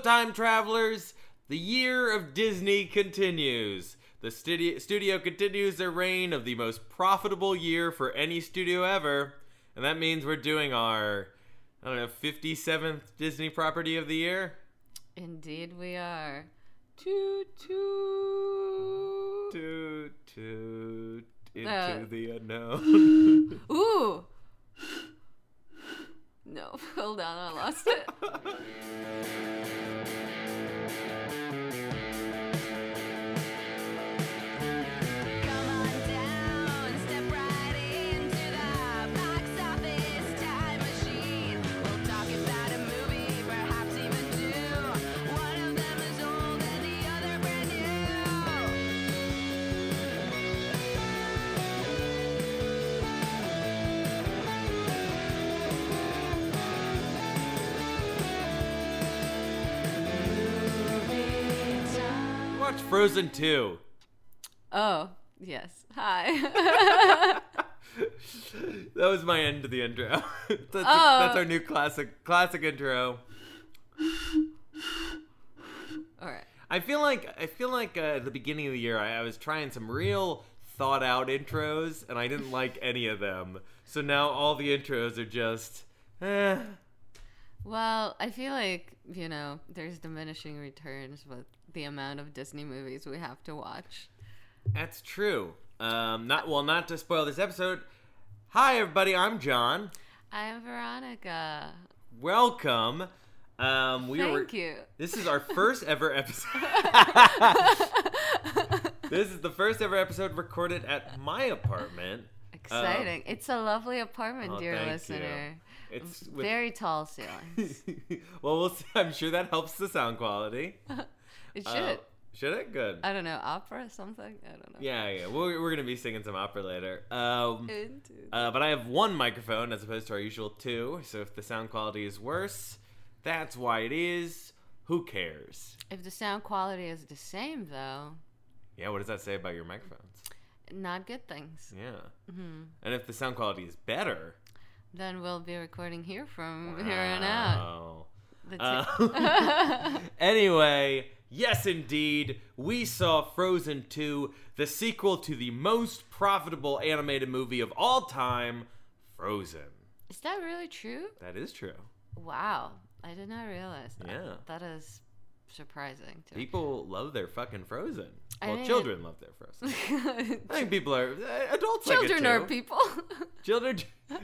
Hello, time travelers. The year of Disney continues. The studio, studio continues their reign of the most profitable year for any studio ever. And that means we're doing our, I don't know, 57th Disney property of the year? Indeed, we are. Toot toot. Toot, toot, into Uh. the unknown. Ooh. No, hold on, I lost it. Frozen 2. Oh, yes. Hi. that was my end to the intro. that's, Oh. that's our new classic classic intro. All right. I feel like I feel like uh, at the beginning of the year I, I was trying some real thought out intros and I didn't like any of them. So now all the intros are just eh. Well, I feel like, you know, there's diminishing returns with the amount of Disney movies we have to watch. That's true. Um, not well, not to spoil this episode. Hi everybody, I'm John. I'm Veronica. Welcome. Um, we were Thank you. This is our first ever episode. this is the first ever episode recorded at my apartment. Exciting. it's a lovely apartment, oh, dear thank you. It's with, Very tall ceilings. well, we'll see. I'm sure that helps the sound quality. It Uh, should. should it? Good. I don't know, opera or something? I don't know. yeah, yeah. We're, we're gonna be singing some opera later. Um, uh, but I have one microphone as opposed to our usual two. So if the sound quality is worse, that's why it is. Who cares? If the sound quality is the same, though, Yeah. What does that say about your microphones? not good things. Yeah. hmm And if the sound quality is better, Then we'll be recording here from here on out. Wow. Uh, anyway, yes, indeed, we saw Frozen 2, the sequel to the most profitable animated movie of all time, Frozen. is that really true? That is true. Wow. I did not realize that. Yeah. That is surprising to me. People love their fucking Frozen. I Well, mean- children love their Frozen. I think people are uh, adults like Children are people. Children.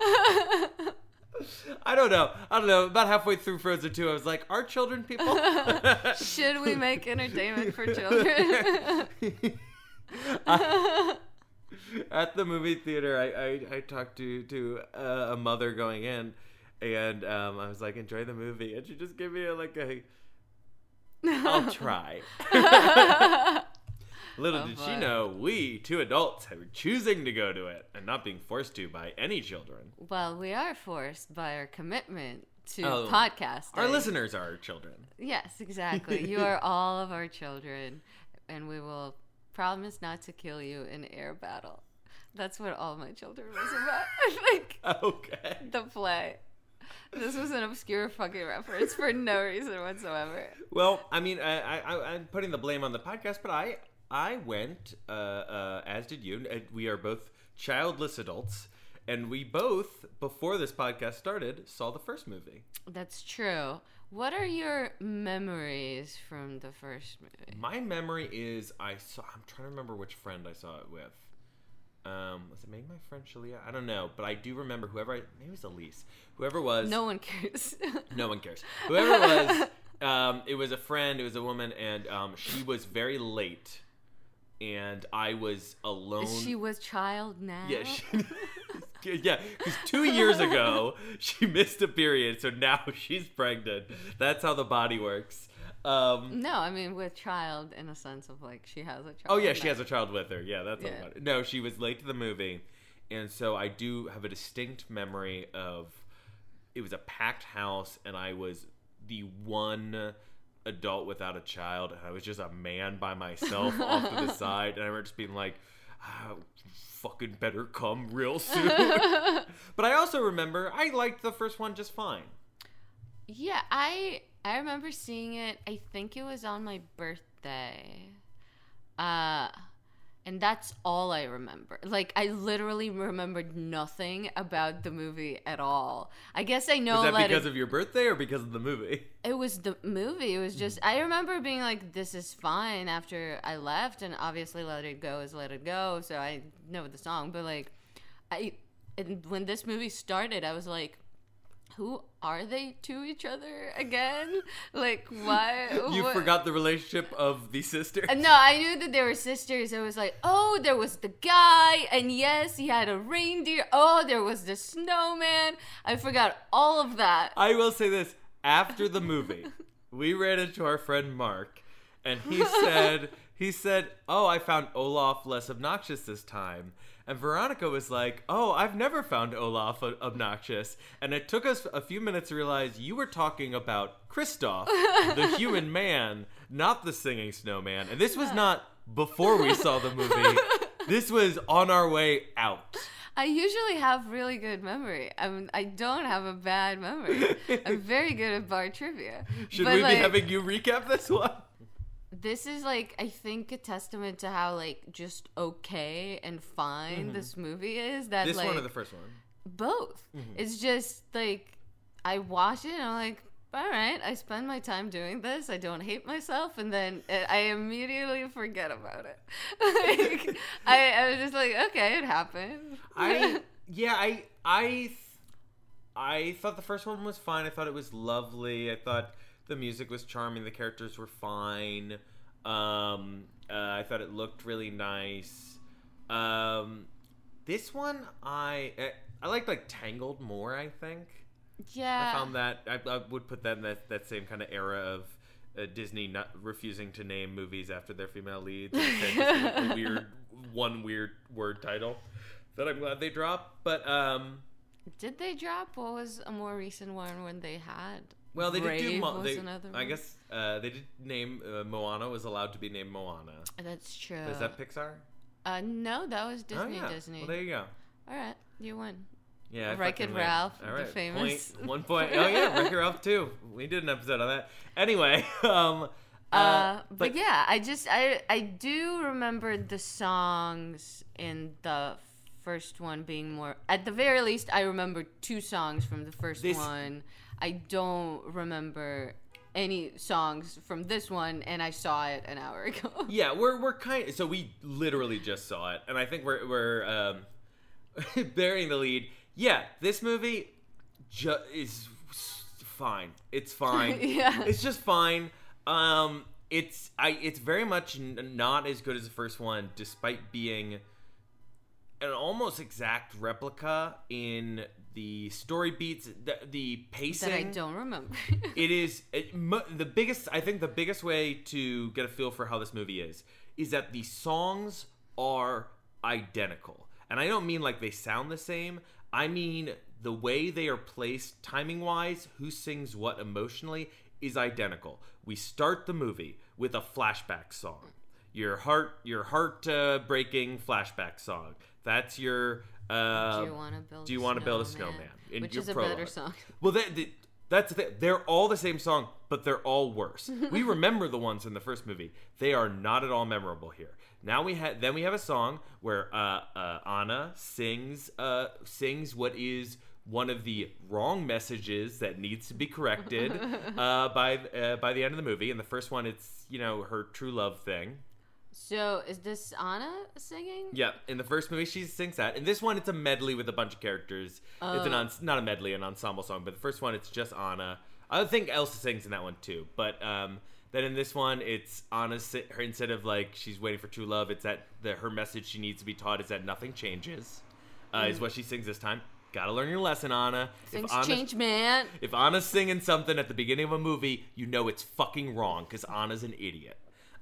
I don't know. I don't know. About halfway through Frozen 2, I was like, are children people? Should we make entertainment for children? At the movie theater, I, I, I talked to to uh, a mother going in, and um, I was like, "Enjoy the movie," and she just gave me a, like a, "I'll try." Little Oh, did she know, we two adults were choosing to go to it and not being forced to by any children. well, we are forced by our commitment to Oh. podcasting. Our listeners are our children. Yes, exactly. you are all of our children, and we will promise not to kill you in air battle. That's what all my children was about. like, Okay. the play. This was an obscure fucking reference for no reason whatsoever. Well, I mean, I, I, I- I'm putting the blame on the podcast, but I, I went, uh, uh, as did you. and We are both childless adults, and we both, before this podcast started, saw the first movie. That's true. What are your memories from the first movie? My memory is I saw. I'm trying to remember which friend I saw it with. Um, was it maybe my friend Shalia? I don't know, but I do remember whoever. I, maybe it was Elise. Whoever was. No one cares. No one cares. Whoever it was, um, it was a friend. It was a woman, and um, she was very late, and I was alone. she was child now. Yeah, she, yeah. Because two years ago she missed a period, so now she's pregnant. That's how the body works. Um, No, I mean with child in a sense of like she has a child. oh yeah, she has a child with her. Yeah, that's Yeah. No, she was late to the movie, and so I do have a distinct memory of it was a packed house, and I was the one adult without a child, and I was just a man by myself off to the side, and I remember just being like, ah, "Fucking better come real soon." but I also remember I liked the first one just fine. Yeah, I I remember seeing it. I think it was on my birthday. Uh and that's all I remember. Like I literally remembered nothing about the movie at all. I guess I know Was that because It- of your birthday or because of the movie? it was the movie. It was just I remember being like, "This is fine." After I left, and obviously, "Let It Go" is "Let It Go," so I know the song. But like, I and when this movie started, I was like, "Who are they to each other again? Like, why?" You what- forgot the relationship of the sister. Uh, No, I knew that they were sisters. I was like, oh, there was the guy, and yes, he had a reindeer. Oh, there was the snowman. I forgot all of that. I will say this: after the movie, we ran into our friend Mark, and he said, "He said, oh, I found Olaf less obnoxious this time." And Veronica was like, "Oh, I've never found Olaf obnoxious." And it took us a few minutes to realize you were talking about Kristoff, the human man, not the singing snowman. And this was not before we saw the movie. This was on our way out. I usually have really good memory. I'm, I don't have a bad memory. I'm very good at bar trivia. Should But, we like, be having you recap this one? This is like I think a testament to how like just okay and fine this movie is. That Mm-hmm. This like one or the first one? both. It's just like I watch it and I'm like, all right, I spend my time doing this. I don't hate myself, and then uh, I immediately forget about it. like, I, I was just like, okay, it happened. I yeah, I I I thought the first one was fine. I thought it was lovely. I thought the music was charming. The characters were fine. Um, uh, I thought it looked really nice. Um, this one I I, I liked like Tangled more. I think yeah. I found that I, I would put that in that that same kind of era of. Uh, Disney not refusing to name movies after their female leads, instead a weird one weird word title that I'm glad they dropped. But um, Did they drop? What was a more recent one when they had? Well, they did do. Brave Mo- was they, another I one. guess uh, they did name uh, Moana was allowed to be named Moana. That's true. Is that Pixar? Uh, no, that was Disney. oh, yeah. Disney. Well, there you go. All right, you won. Yeah, I Wreck-It fucking win. Ralph, All the right, famous- point, one point. Oh yeah, Wreck-It Ralph too. We did an episode on that. Anyway, um, uh, Uh, but, yeah, I just I I do remember the songs in the first one being more. At the very least, I remember two songs from the first This- one. I don't remember any songs from this one, and I saw it an hour ago. Yeah, we're we're kind. so we literally just saw it, and I think we're we're um, bearing the lead. Yeah, this movie ju- is fine. It's fine. Yeah. it's just fine. Um, it's I. It's very much n- not as good as the first one, despite being an almost exact replica in the story beats, the, the pacing that I don't remember. it is it, the biggest i think the biggest way to get a feel for how this movie is is that the songs are identical. And i don't mean like they sound the same. I mean the way they are placed timing wise who sings what emotionally is identical. We start the movie with a flashback song. Your heart your heart uh, breaking flashback song. That's your uh, do you want to build? do you a want to build a snowman? in Which your is a prologue. better song. Well, that, that- that's the thing. They're all the same song, but they're all worse. we remember the ones in the first movie. They are not at all memorable here. Now we have then we have a song where uh, uh, Anna sings uh, sings what is one of the wrong messages that needs to be corrected uh, by uh, by the end of the movie. In the first one, it's you know her true love thing. So is this Anna singing? Yeah, in the first movie she sings that. In this one, it's a medley with a bunch of characters. It's an Oh. on, not a medley, an ensemble song. But the first one, it's just Anna. I think Elsa sings in that one too. But um, then in this one, it's Anna. Her instead of like she's waiting for true love, it's that the her message she needs to be taught is that nothing changes. Uh, Is what she sings this time. Gotta learn your lesson, Anna. Things Anna's- change, man. if Anna's singing something at the beginning of a movie, you know it's fucking wrong because Anna's an idiot.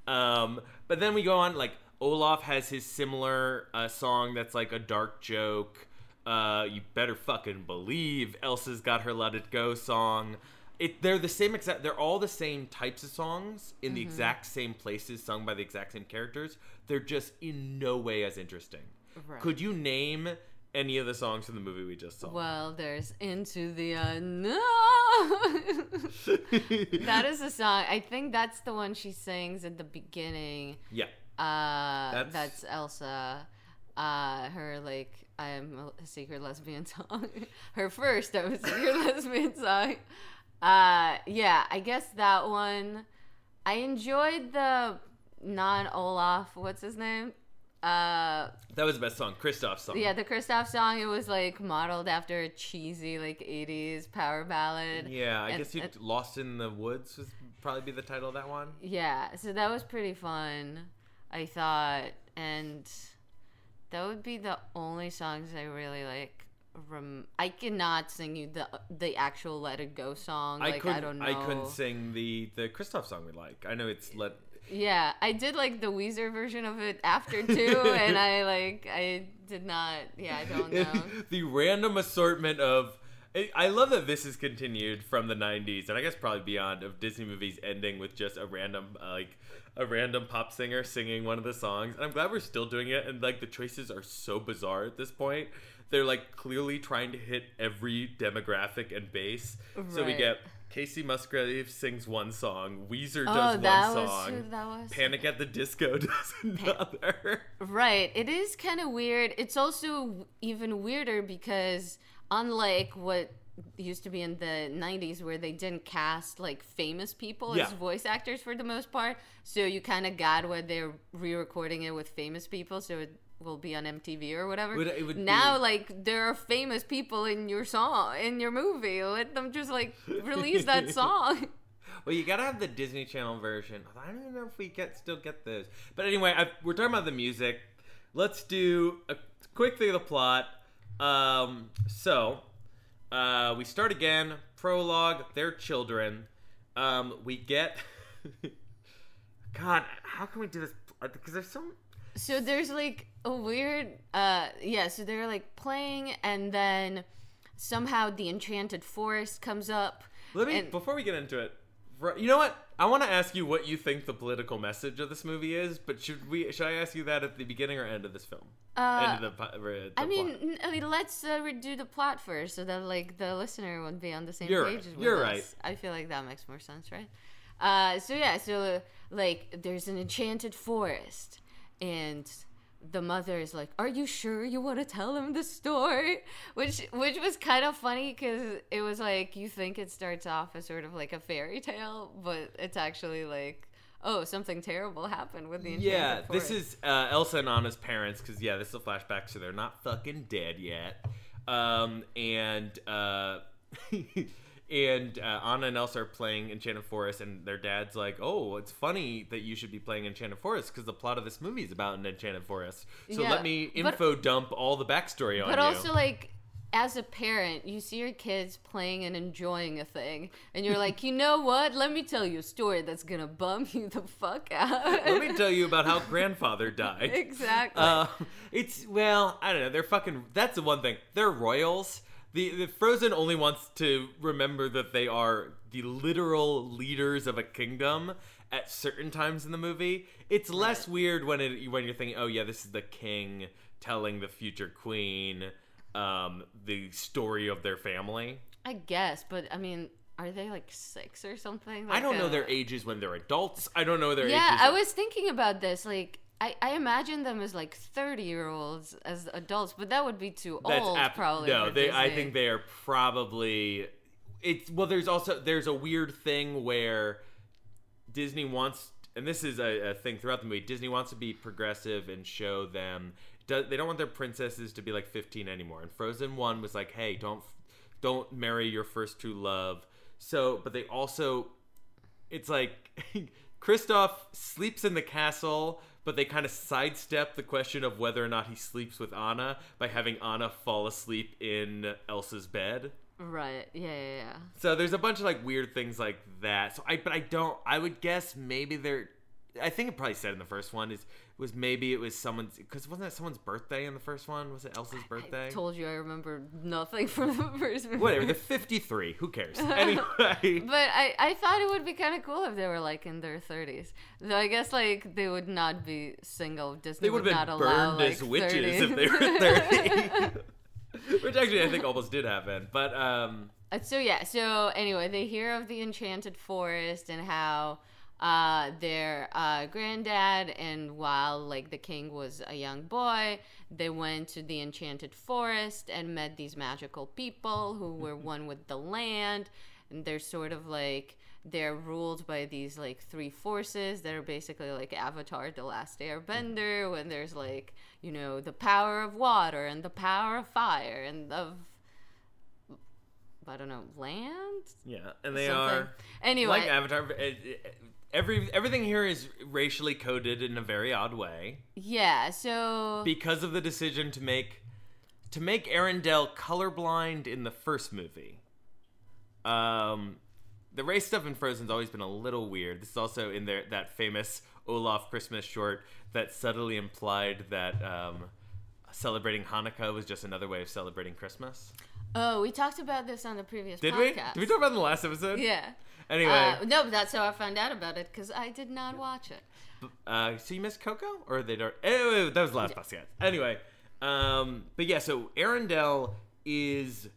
Um, but then we go on like Olaf has his similar uh, song that's like a dark joke. Uh, you better fucking believe Elsa's got her "Let It Go" song. It they're the same exact. They're all the same types of songs in the exact same places, sung by the exact same characters. They're just in no way as interesting. Right. Could you name any of the songs from the movie we just saw? Well, there's Into the Unknown. that is a song. I think that's the one she sings at the beginning. yeah. Uh, That's- that's, Elsa. Uh, her like I am a secret lesbian song. her first I'm a secret lesbian song. Uh, yeah, I guess that one. I enjoyed the non Olaf. What's his name? Uh, That was the best song. Kristoff's song. yeah, the Kristoff song. It was like modeled after a cheesy like '80s power ballad. Yeah, I And- guess you and- Lost in the Woods was probably be the title of that one. Yeah, so that was pretty fun, I thought, and that would be the only songs I really like. Rem- I cannot sing you the the actual "Let It Go" song. I like couldn't. I don't know. I couldn't sing the the Christoph song we like. I know it's let. Yeah, I did like the Weezer version of it after too, and I like I did not. Yeah, I don't know. the random assortment of. I- love that this is continued from the '90s, and I guess probably beyond of Disney movies ending with just a random uh, like a random pop singer singing one of the songs. And I'm glad we're still doing it, and like the choices are so bizarre at this point. They're like clearly trying to hit every demographic and base. So we get Kacey Musgraves sings one song, Weezer Oh, does that one song, was. Panic at the Disco does another. Right. It is kind of weird. It's also even weirder because unlike what used to be in the 90s where they didn't cast like famous people Yeah. as voice actors for the most part, so you kind of got where they're re-recording it with famous people so it will be on MTV or whatever. Would- would now be- like there are famous people in your song in your movie. Let them just like release that song. Well, you gotta have the Disney Channel version. I don't even know if we get still get those. But anyway, I, we're talking about the music. Let's do a quick thing of the plot. Um, so uh, we start again. Prologue. They're children. Um, we get. God, how can we do this? Because there's some. So there's like a weird uh yeah, so they're like playing and then somehow the enchanted forest comes up. Let me And- before we get into it. You know what? I want to ask you what you think the political message of this movie is, but should we? Should I ask you that at the beginning or end of this film? Uh, end of the, po- the I mean, I mean, let's uh, redo the plot first so that like the listener would be on the same You're page right. You're us. right. I feel like that makes more sense, right? Uh, so yeah, so like there's an enchanted forest, and the mother is like, "Are you sure you want to tell him the story?" Which which was kind of funny because it was like you think it starts off as sort of like a fairy tale, but it's actually like. Oh, something terrible happened with the enchanted Yeah, this is uh, Elsa and Anna's parents because yeah, this is a flashback, so they're not fucking dead yet. Um, and uh, and uh, Anna and Elsa are playing Enchanted Forest, and their dad's like, "Oh, it's funny that you should be playing Enchanted Forest because the plot of this movie is about an Enchanted Forest. So Yeah, let me but- info dump all the backstory on you." But also, like, as a parent, you see your kids playing and enjoying a thing, and you're like, you know what? Let me tell you a story that's gonna bum you the fuck out. let me tell you about how grandfather died. exactly. Uh, it's well, I don't know. They're fucking. That's the one thing. They're royals. The, the Frozen only wants to remember that they are the literal leaders of a kingdom at certain times in the movie. It's less weird when it when you're thinking, oh yeah, this is the king telling the future queen um, the story of their family. I guess, but I mean, are they like six or something? I don't Like, know their ages when they're adults. I don't know their Yeah, ages. Yeah, I was thinking about this. Like, I, I imagine them as like 30 year olds as adults, but that would be too That's old, ap- probably. No, they. I think they are probably. It's well. There's also there's a weird thing where Disney wants, and this is a, a thing throughout the movie. Disney wants to be progressive and show them. Do, they don't want their princesses to be like 15 anymore. And Frozen One was like, hey, don't don't marry your first true love. So, but they also, it's like Kristoff sleeps in the castle, but they kind of sidestep the question of whether or not he sleeps with Anna by having Anna fall asleep in Elsa's bed. Right. Yeah, yeah, yeah. So there's a bunch of like weird things like that. So I, but I don't. I would guess maybe they're. I think it probably said in the first one is was maybe it was someone's because wasn't that someone's birthday in the first one? Was it Elsa's birthday? I told you I remember nothing from the first movie. Whatever. They're 53. Who cares? Anyway. But I, I thought it would be kind of cool if they were like in their 30s. Though I guess like they would not be single. Disney They would not been allow burned like as witches 30. if they were 30. Which actually I think almost did happen. But um Uh, so yeah, so anyway, they hear of the enchanted forest and how uh, their uh, granddad and while like the king was a young boy, they went to the enchanted forest and met these magical people who were one with the land, and they're sort of like they're ruled by these like three forces that are basically like Avatar: The Last Airbender, when there's like you know the power of water and the power of fire and of I don't know land. Yeah, and they something. are Anyway, like Avatar. it- it- Every everything here is racially coded in a very odd way yeah. So because of the decision to make to make Arendelle colorblind in the first movie. Um, the race stuff in Frozen's always been a little weird. This is also in there that famous Olaf Christmas short that subtly implied that um, celebrating Hanukkah was just another way of celebrating Christmas. oh, we talked about this on the previous Did we? podcast. Did we talk about it in the last episode? Yeah. Anyway, Uh, no, but that's how I found out about it because I did not watch it. Uh, so you missed Coco, or they don't? Anyway, that was the last podcast. Anyway, um, but yeah, so Arendelle is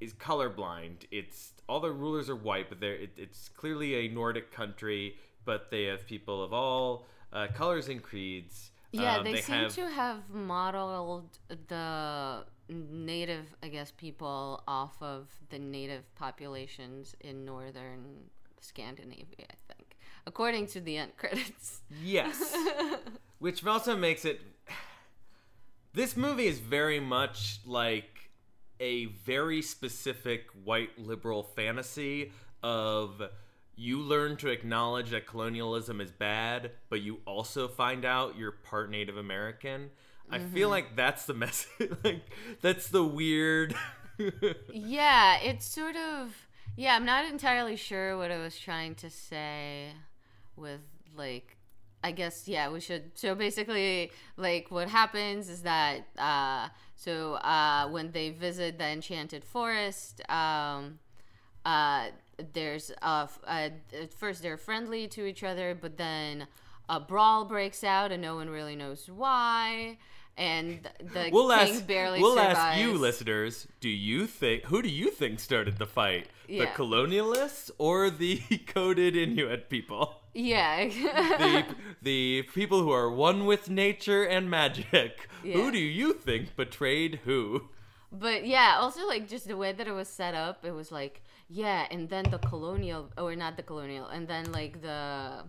is colorblind. It's all the rulers are white, but they're it, it's clearly a Nordic country, but they have people of all uh, colors and creeds. Yeah, Um, they, seem have, to have modeled the native, I guess, people off of the native populations in northern Scandinavia. I think, according to the end credits. Yes. Which also makes it. This movie is very much like a very specific white liberal fantasy of you learn to acknowledge that colonialism is bad, but you also find out you're part Native American. I feel like that's the message. like that's the weird. yeah, it's sort of. Yeah, I'm not entirely sure what I was trying to say with like I guess yeah, we should so basically like what happens is that uh so uh when they visit the enchanted forest um uh there's uh, uh at first they're friendly to each other but then a brawl breaks out and no one really knows why and the We'll king ask. barely we'll survives. ask you, listeners. Do you think who do you think started the fight? The colonialists or the coded Inuit people? yeah the the people who are one with nature and magic. Yeah. Who do you think betrayed who? But yeah, also like just the way that it was set up, it was like yeah, and then the colonial or not the colonial, and then like the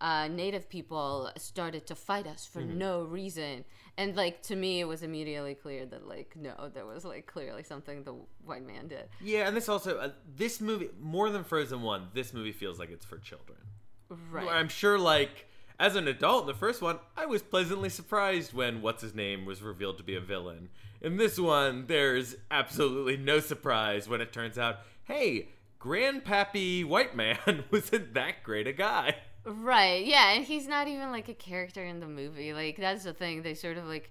uh, native people started to fight us for Mm-hmm. no reason, and like to me, it was immediately clear that like no, there was like clearly something the white man did. Yeah, and this also uh, this movie more than Frozen One. This movie feels like it's for children. Right. I'm sure, like as an adult, in the first one, I was pleasantly surprised when what's his name was revealed to be a villain. In this one, there's absolutely no surprise when it turns out, hey, Grandpappy White Man wasn't that great a guy. Right. Yeah, and he's not even like a character in the movie. Like that's the thing. They sort of like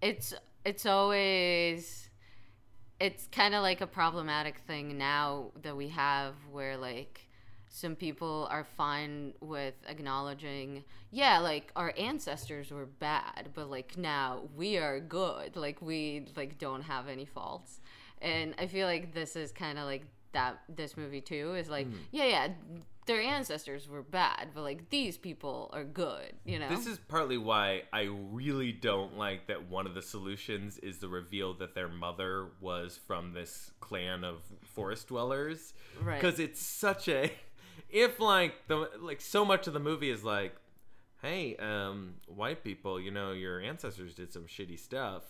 it's it's always it's kind of like a problematic thing now that we have where like some people are fine with acknowledging yeah like our ancestors were bad but like now we are good like we like don't have any faults and i feel like this is kind of like that this movie too is like yeah yeah their ancestors were bad but like these people are good you know This is partly why I really don't like that one of the solutions is the reveal that their mother was from this clan of forest dwellers. Right. Because it's such a. If, like, the like so much of the movie is like, hey, um, white people, you know, your ancestors did some shitty stuff.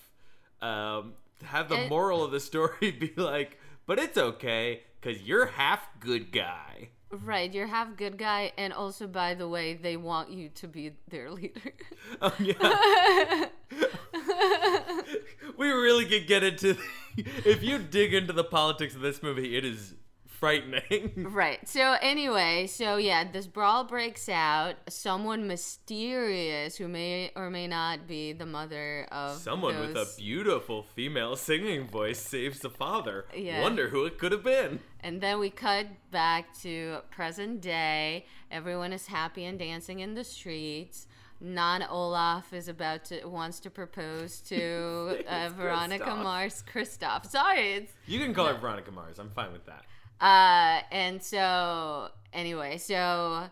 Um, have the And- moral of the story be like, but it's okay, because you're half good guy. right you're half good guy and also by the way they want you to be their leader Oh yeah. we really could get into. if you dig into the politics of this movie, it is frightening. Right. So anyway, so yeah, this brawl breaks out. Someone mysterious who may or may not be the mother of Someone with a beautiful female singing voice saves the father. Yeah. Wonder who it could have been. And then we cut back to present day. Everyone is happy and dancing in the streets. non Olaf is about to wants to propose to uh, Veronica Kristoff. Mars. Kristoff. Sorry, it's You can call her Veronica Mars. I'm fine with that. Uh, and so anyway, so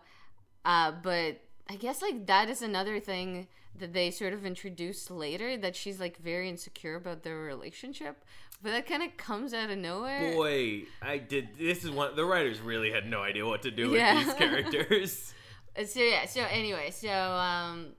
uh, but I guess like that is another thing that they sort of introduced later that she's like very insecure about their relationship, but that kind of comes out of nowhere. Boy, I did. This is one. The writers really had no idea what to do Yeah. with these characters. Uh, So yeah, so anyway, so um,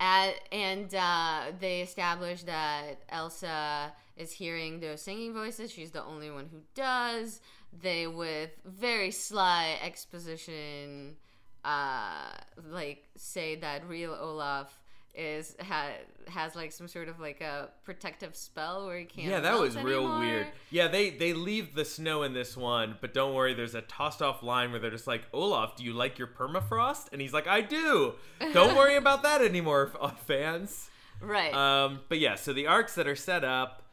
at and uh, they established that Elsa is hearing those singing voices. She's the only one who does. They with very sly exposition, uh, like say that real Olaf is ha- has like some sort of like a protective spell where he can't. Yeah, that was real anymore. weird. Yeah, they they leave the snow in this one, but don't worry. There's a tossed off line where they're just like, Olaf, do you like your permafrost? And he's like, I do. Don't worry about that anymore, f- fans. Right. Um, but yeah, so the arcs that are set up,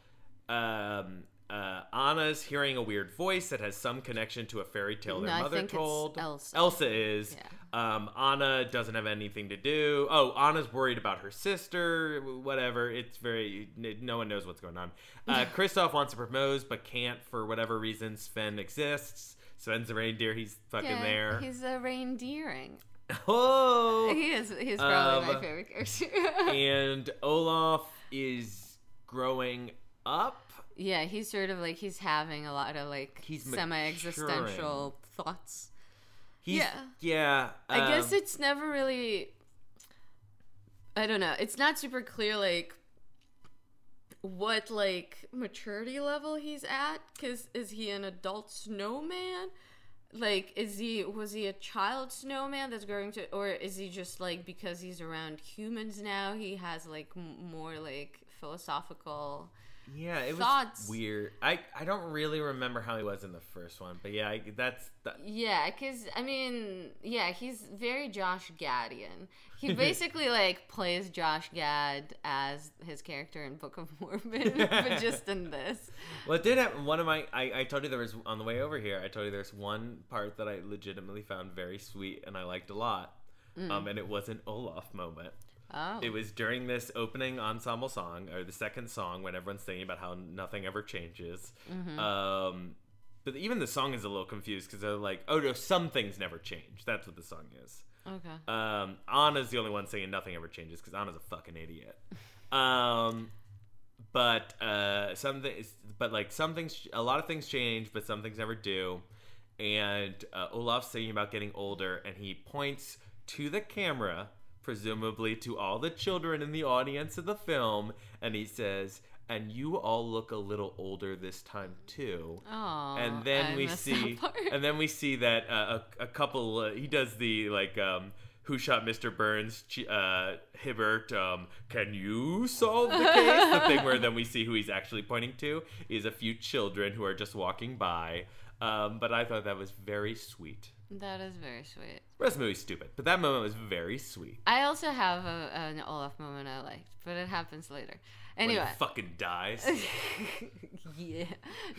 um, uh, Anna's hearing a weird voice that has some connection to a fairy tale their No, mother told. Elsa. is. Yeah. Um, Anna doesn't have anything to do. Oh, Anna's worried about her sister. Whatever. It's very. No one knows what's going on. Uh, Kristoff wants to propose but can't for whatever reason. Sven exists. Sven's a reindeer. He's fucking yeah, there. He's a reindeering. Oh. He is. He's probably Um, my favorite character. and Olaf is growing up. Yeah, he's sort of like he's having a lot of like He's semi-existential thoughts. He's, Yeah. yeah. I guess um, it's never really. I don't know. It's not super clear, like what like maturity level he's at. Cause is he an adult snowman? Like, is he was he a child snowman that's growing to, or is he just like because he's around humans now? He has like m- more like philosophical. Yeah. It was weird. I I don't really remember how he was in the first one, but yeah, I, that's that, Yeah, because I mean, yeah, he's very Josh Gadian. He basically like plays Josh Gad as his character in Book of Mormon, but just in this. Well, it did have one of my. I, I told you there was on the way over here. I told you there's one part that I legitimately found very sweet and I liked a lot. Um, and it was an Olaf moment. Oh, It was during this opening ensemble song, or the second song, when everyone's singing about how nothing ever changes. Um, but even the song is a little confused because they're like, "Oh no, some things never change." That's what the song is. okay. Um, Anna's the only one saying nothing ever changes because Anna's a fucking idiot. Um, but uh, some things, but like some things, a lot of things change, but some things never do. And uh, Olaf's singing about getting older, and he points to the camera, presumably to all the children in the audience of the film, and he says, "And you all look a little older this time too." Oh, and then I we see and then we see that uh, a, a couple uh, he does the like um who shot Mr. Burns uh Hibbert um can you solve the case the thing where then we see who he's actually pointing to is a few children who are just walking by um but I thought that was very sweet that is very sweet. the rest of the movie's stupid but that moment was very sweet I also have a, an Olaf moment I liked, but it happens later. when he Anyway, fucking dies yeah.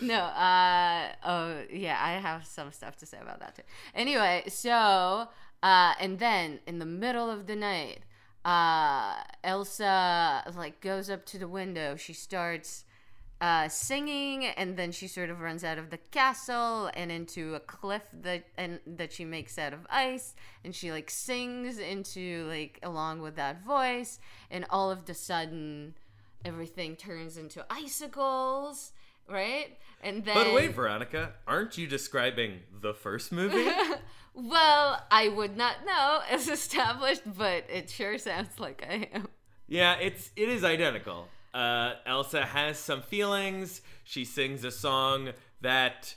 No, uh oh yeah, I have some stuff to say about that too. Anyway, so uh and then in the middle of the night, uh Elsa like goes up to the window, she starts uh, singing, and then she sort of runs out of the castle and into a cliff that and that she makes out of ice, and she like sings into like along with that voice, and all of the sudden, everything turns into icicles, right? And then but wait Veronica aren't you describing the first movie well, I would not know as established, but it sure sounds like I am. Yeah, it's it is identical. Uh, Elsa has some feelings. She sings a song that,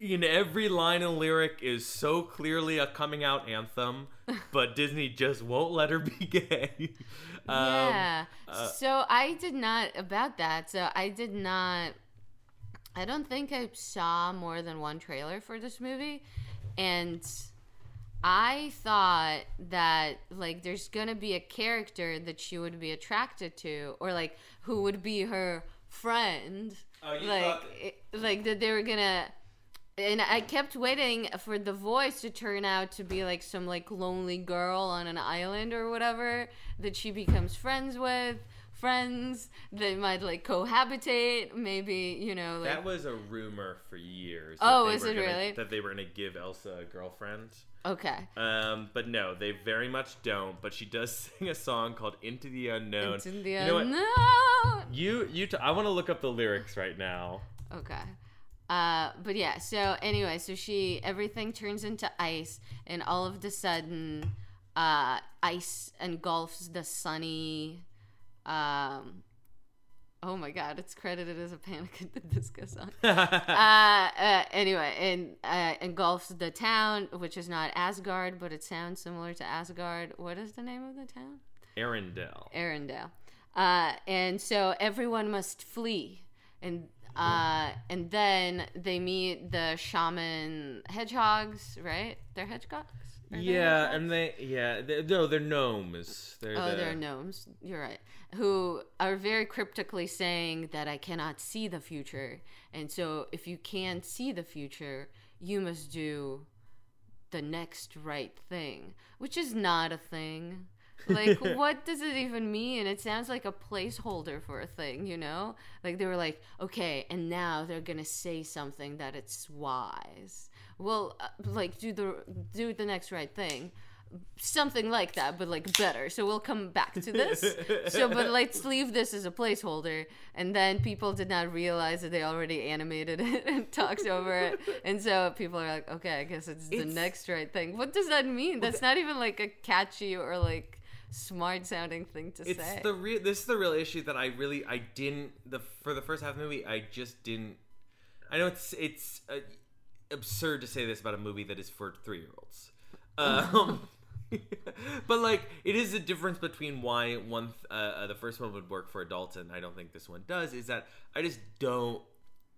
in every line and lyric, is so clearly a coming out anthem, but Disney just won't let her be gay. Um, yeah. so I did not about that. So I did not. I don't think I saw more than one trailer for this movie, and I thought that like there's gonna be a character that she would be attracted to, or like who would be her friend. Oh, you like, thought- it- like that they were gonna. and I kept waiting for the voice to turn out to be like some like lonely girl on an island or whatever that she becomes friends with, friends that might like cohabitate, maybe you know like That was a rumor for years. Oh, that they is were it gonna- really? That they were going to give Elsa a girlfriend. okay. Um, but no, they very much don't. But she does sing a song called "Into the Unknown." It's in the you know unknown. You you. T- I want to look up the lyrics right now. Okay. Uh, but yeah, so anyway, so she everything turns into ice, and all of the sudden, uh, ice engulfs the sunny. Um, oh my God, it's credited as a Panic at the Disco song. uh, uh, anyway, and uh, engulfs the town, which is not Asgard, but it sounds similar to Asgard. What is the name of the town? Arendelle. Arendelle. Uh, and so everyone must flee. And uh, and then they meet the shaman hedgehogs, right? They're hedgehogs? Yeah, and they yeah they, no they're gnomes. They're Oh, the, they're gnomes. You're right. Who are very cryptically saying that I cannot see the future. And so if you can't see the future, you must do the next right thing, which is not a thing. Like, what does it even mean? It sounds like a placeholder for a thing, you know? Like, they were like, okay, and now they're gonna say something that it's wise. Well, uh, like, do the do the next right thing something like that, but like better. So we'll come back to this. so, but let's leave this as a placeholder. And then people did not realize that they already animated it and talked over it. And so people are like, okay, I guess it's, the next right thing. What does that mean? That's not even like a catchy or like smart sounding thing to It's say. the real. This is the real issue that I really I didn't the for the first half of the movie I just didn't. I know it's it's uh, absurd to say this about a movie that is for three year olds. Um, but like it is a difference between why one th- uh, uh, the first one would work for adults and I don't think this one does. Is that I just don't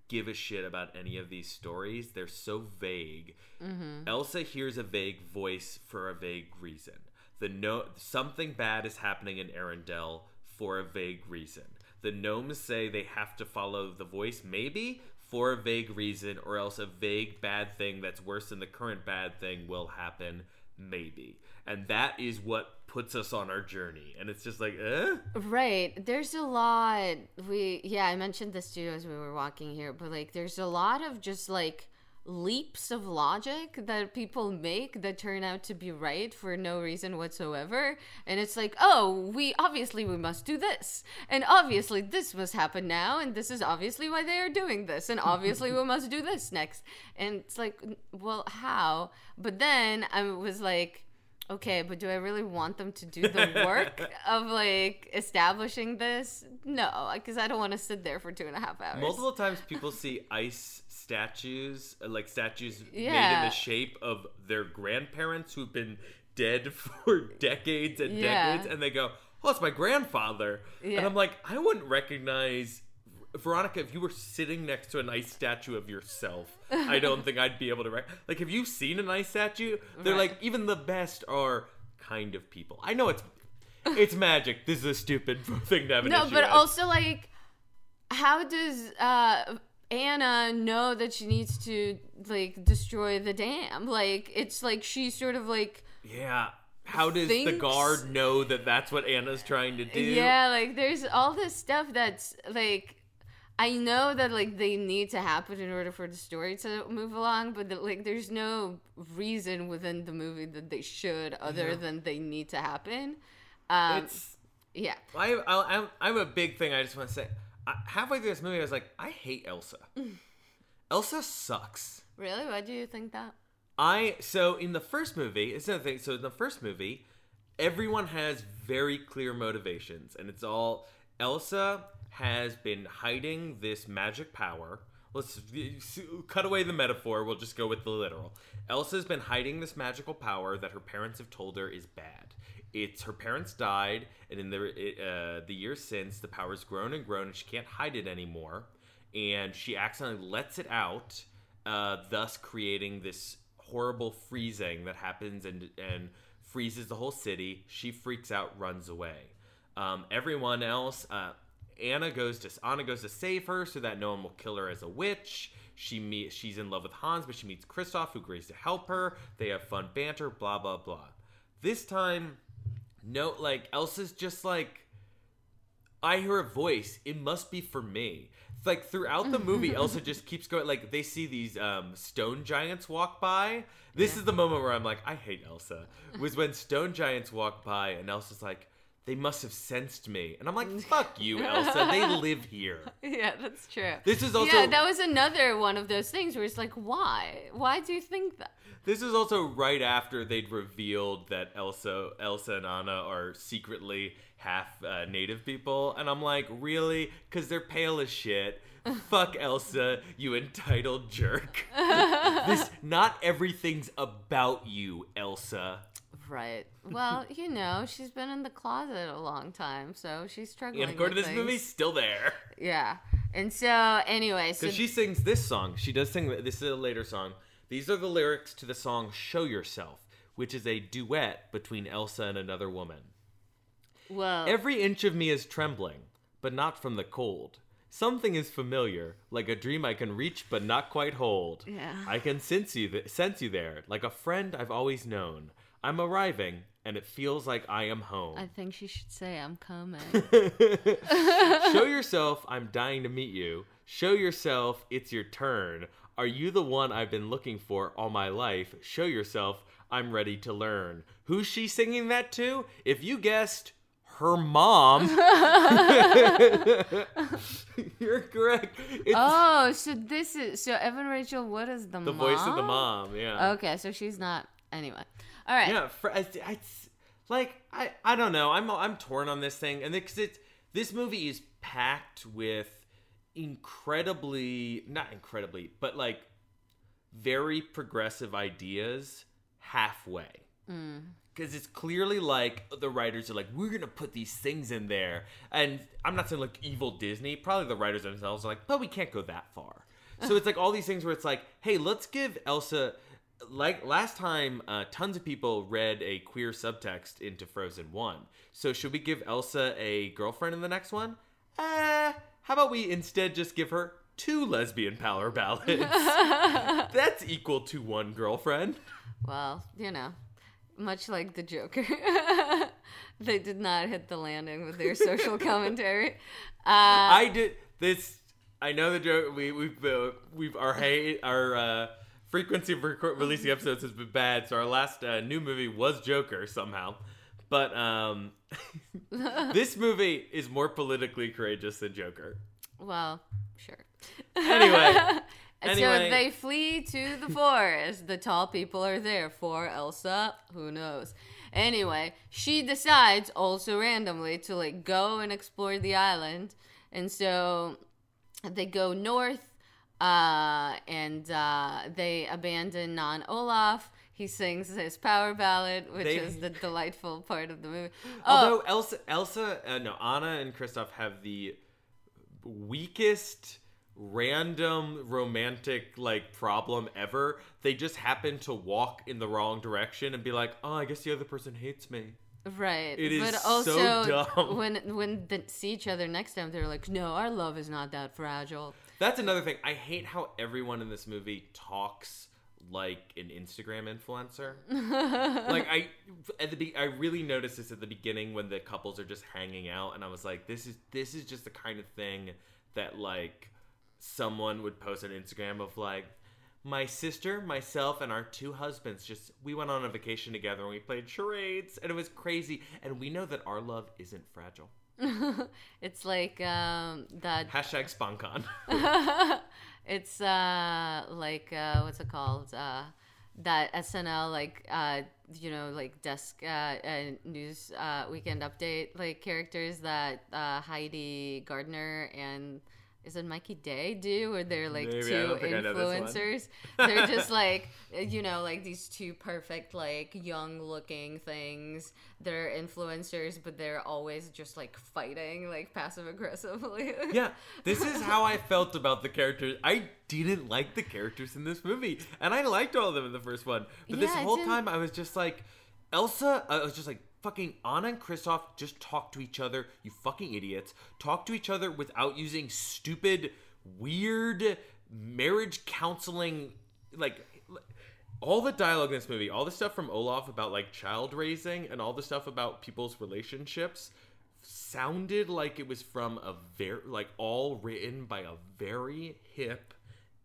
give a shit about any of these stories. They're so vague. Elsa hears a vague voice for a vague reason. The no something bad is happening in Arendelle for a vague reason. The gnomes say they have to follow the voice, maybe for a vague reason, or else a vague bad thing that's worse than the current bad thing will happen, maybe. And that is what puts us on our journey. And it's just like, eh? Right. There's a lot. We yeah, I mentioned this too as we were walking here, but like there's a lot of just like leaps of logic that people make that turn out to be right for no reason whatsoever. And it's like oh we obviously we must do this. And obviously this must happen now. And this is obviously why they are doing this. And obviously we must do this next. And it's like well how? But then i was like Okay, but do I really want them to do the work of like establishing this? No, because I don't want to sit there for two and a half hours. Multiple times people see ice statues, like statues made in the shape of their grandparents who've been dead for decades and Yeah. decades, and they go, "Oh, it's my grandfather," Yeah. and I'm like, I wouldn't recognize. Veronica, if you were sitting next to an ice statue of yourself, I don't think I'd be able to. Rec- like, have you seen an ice statue? They're Right. like, even the best are kind of people. I know it's it's magic. This is a stupid thing to have an no, but with. also like, how does uh, Anna know that she needs to like destroy the dam? Like, it's like she's sort of like. Yeah. How does the guard know that that's what Anna's trying to do? Yeah, like there's all this stuff that's like I know that like they need to happen in order for the story to move along, but that, like there's no reason within the movie that they should other Yeah. than they need to happen. Um, It's yeah. I, I I'm I'm a big thing. I just want to say. I, halfway through this movie, I was like, I hate Elsa. Elsa sucks. Really? Why do you think that? I so in the first movie, it's another thing. So in the first movie, everyone has very clear motivations, and it's all Elsa has been hiding this magic power. Let's cut away the metaphor. We'll just go with the literal. Elsa's been hiding this magical power that her parents have told her is bad. It's her parents died, and in the uh, the years since, the power's grown and grown, and she can't hide it anymore. And she accidentally lets it out, uh, thus creating this horrible freezing that happens and and freezes the whole city. She freaks out, runs away. Um, everyone else, uh, Anna goes to Anna goes to save her so that no one will kill her as a witch. She meet she's in love with Hans, but she meets Kristoff, who agrees to help her. They have fun banter, blah blah blah. This time, no, like Elsa's just like I hear a voice. It must be for me. Like throughout the movie, Elsa just keeps going. Like they see these um, stone giants walk by. This is the moment where I'm like, I hate Elsa. Was when stone giants walk by and Elsa's like, they must have sensed me, and I'm like, fuck you, Elsa. They live here. Yeah, that's true. This is also yeah, that was another one of those things where it's like, why? Why do you think that? This is also right after they'd revealed that Elsa, Elsa and Anna are secretly half uh, native people, and I'm like, really? Because they're pale as shit. Fuck Elsa, you entitled jerk. this not everything's about you, Elsa. Right. Well, you know, she's been in the closet a long time, so she's struggling. And according to this things. movie, still there. yeah. And so, anyway, so Because she sings this song. She does sing. This is a later song. These are the lyrics to the song "Show Yourself," which is a duet between Elsa and another woman. well, Every inch of me is trembling, but not from the cold. Something is familiar, like a dream I can reach but not quite hold. Yeah. I can sense you, th- sense you there, like a friend I've always known. I'm arriving, and it feels like I am home. I think she should say, "I'm coming." Show yourself, I'm dying to meet you. Show yourself, it's your turn. Are you the one I've been looking for all my life? Show yourself, I'm ready to learn. Who's she singing that to? If you guessed, her mom. You're correct. It's oh, so this is so Evan Rachel. What is the mom? the voice of the mom, yeah. Okay, so she's not. Anyway, all right. Yeah, for, it's like I I don't know. I'm I'm torn on this thing, and because it's this movie is packed with incredibly not incredibly, but like very progressive ideas halfway. Mm. Because it's clearly like the writers are like, we're gonna put these things in there, and I'm not saying like evil Disney. Probably the writers themselves are like, but we can't go that far. So it's like all these things where it's like, hey, let's give Elsa like last time uh, tons of people read a queer subtext into frozen 1 so should we give elsa a girlfriend in the next one? Uh, how about we instead just give her two lesbian power ballads? That's equal to one girlfriend. Well, you know, much like the Joker, they did not hit the landing with their social commentary. Uh, i did this i know the joke we, we've uh, we've our hate our uh, frequency of record, releasing episodes has been bad so our last uh, new movie was joker somehow but um this movie is more politically courageous than joker well, sure. Anyway, anyway. So they flee to the forest. the tall people are there for Elsa. Who knows? Anyway, she decides also randomly to like go and explore the island, and so they go north, uh, and uh, they abandon non Olaf. He sings his power ballad, which They- is the delightful part of the movie. Oh, Although Elsa, Elsa, uh, no, Anna and Kristoff have the weakest random romantic like problem ever. They just happen to walk in the wrong direction and be like, "Oh, I guess the other person hates me." Right. It is but so also dumb. when when they see each other next time they're like, "No, our love is not that fragile." That's another thing. I hate how everyone in this movie talks like an Instagram influencer. like I at the be- I really noticed this at the beginning when the couples are just hanging out and I was like this is this is just the kind of thing that like someone would post on Instagram of like my sister, myself, and our two husbands just we went on a vacation together and we played charades and it was crazy and we know that our love isn't fragile. it's like um that Hashtag SpawnCon. it's uh like uh what's it called? Uh that SNL like uh you know like desk uh, uh news uh weekend update like characters that uh Heidi Gardner and is it Mikey Day do or they're like Maybe, two don't think I know this one. influencers they're just like you know like these two perfect like young looking things they're influencers but they're always just like fighting like passive aggressively yeah, this is how I felt about the characters. I didn't like the characters in this movie, and I liked all of them in the first one. But this Yeah, I whole time, I was just like, Elsa. I was just like, fucking Anna and Kristoff just talk to each other. You fucking idiots. Talk to each other without using stupid, weird marriage counseling, like all the dialogue in this movie, all the stuff from Olaf about like child raising and all the stuff about people's relationships sounded like it was from a very like all written by a very hip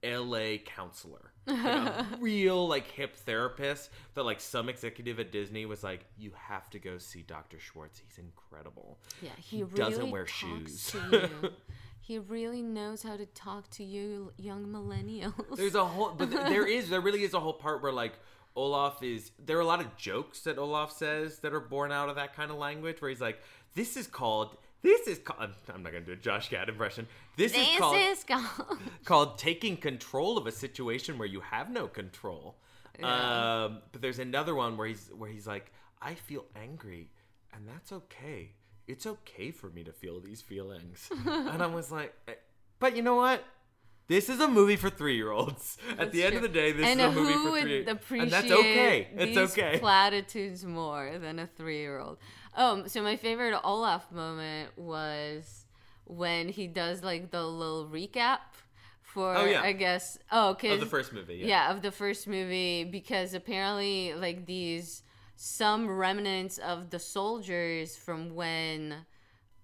LA counselor. Like a real like hip therapist that like some executive at Disney was like, You have to go see Dr. Schwartz. He's incredible. Yeah, he, He really doesn't wear talks shoes. to you. he really knows how to talk to you, young millennials. There's a whole, but there is, there really is a whole part where like Olaf is. There are a lot of jokes that Olaf says that are born out of that kind of language, where he's like, "This is called." This is called. I'm not gonna do a Josh Gad impression. This, this is called is called. called taking control of a situation where you have no control. Yeah. Um, but there's another one where he's where he's like, I feel angry, and that's okay. It's okay for me to feel these feelings. and I was like, eh, but you know what? This is a movie for three year olds. At the end of the day, this and is a movie for three appreciate And that's okay. It's these okay. platitudes more than a three-year-old. Um, so my favorite Olaf moment was when he does like the little recap for, Oh, yeah. I guess, oh, of cause the first movie. Yeah. yeah. of the first movie because apparently like these some remnants of the soldiers from when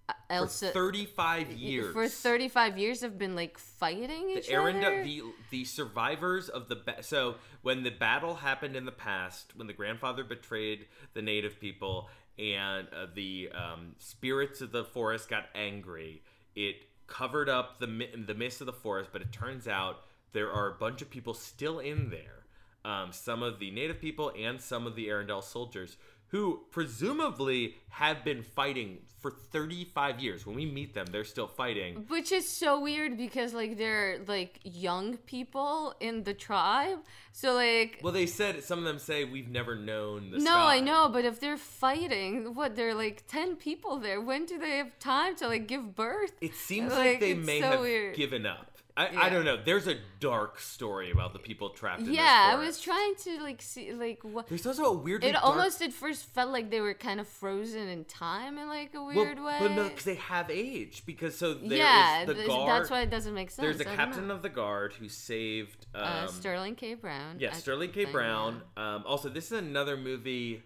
uh, For Elsa 35 years. for 35 years have been like fighting the each Arendelle, other. the the survivors of the ba- so when the battle happened in the past, when the grandfather betrayed the native people and uh, the um, spirits of the forest got angry, it covered up the the mist of the forest. But it turns out there are a bunch of people still in there. Um, some of the native people and some of the Arendelle soldiers who presumably have been fighting for 35 years. When we meet them, they're still fighting. Which is so weird because like they're like young people in the tribe. So like Well, they said some of them say we've never known the no, sky. I know, but if they're fighting, what they're like 10 people there. When do they have time to like give birth? It seems like, Like, they may so have weird. given up. I, I don't know. There's a dark story about the people trapped in yeah, I was trying to like see like what There's also a weird. it dark... almost at first felt like they were kind of frozen in time in like a well, weird way. but no, because they have age. Because so there yeah, the guard. that's why it doesn't make sense. there's a captain know. of the guard who saved. Um, uh, Sterling K. Brown. Yeah, Sterling K. Brown. Um, also, this is another movie.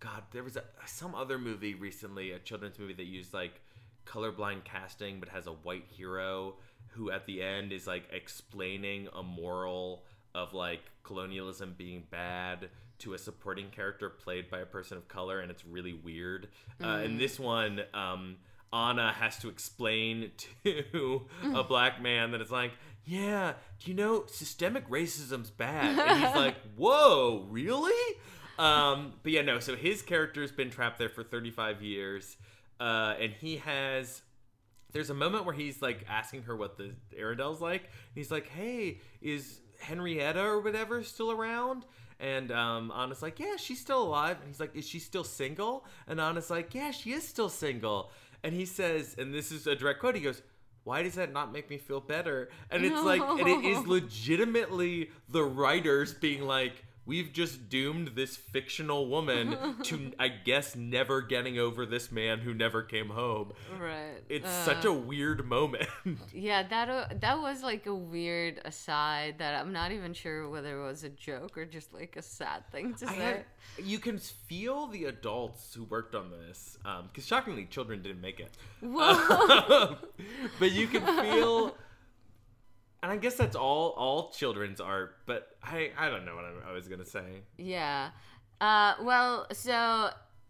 God, there was a, some other movie recently, a children's movie that used like colorblind casting, but has a white hero who at the end is like explaining a moral of like colonialism being bad to a supporting character played by a person of color, and it's really weird. Uh, in this one, um, Anna has to explain to a black man that it's like, yeah, do you know systemic racism's bad? And he's like, whoa, really? Um, but yeah, no. So his character's been trapped there for 35 years, uh, and he has. There's a moment where he's like asking her what the Arendelle's like. And he's like, "Hey, is Henrietta or whatever still around?" And um, Anna's like, "Yeah, she's still alive." And he's like, "Is she still single?" And Anna's like, "Yeah, she is still single." And he says, and this is a direct quote. He goes, "Why does that not make me feel better?" And it's like, and it is legitimately the writers being like, we've just doomed this fictional woman to, I guess, never getting over this man who never came home. Right. It's uh, such a weird moment. Yeah, that uh, that was like a weird aside that I'm not even sure whether it was a joke or just like a sad thing to I say. had, you can feel the adults who worked on this, because shockingly, children didn't make it. Whoa. but you can feel, and I guess that's all all children's art. But I I don't know what I, I was gonna say. yeah. Uh, well, so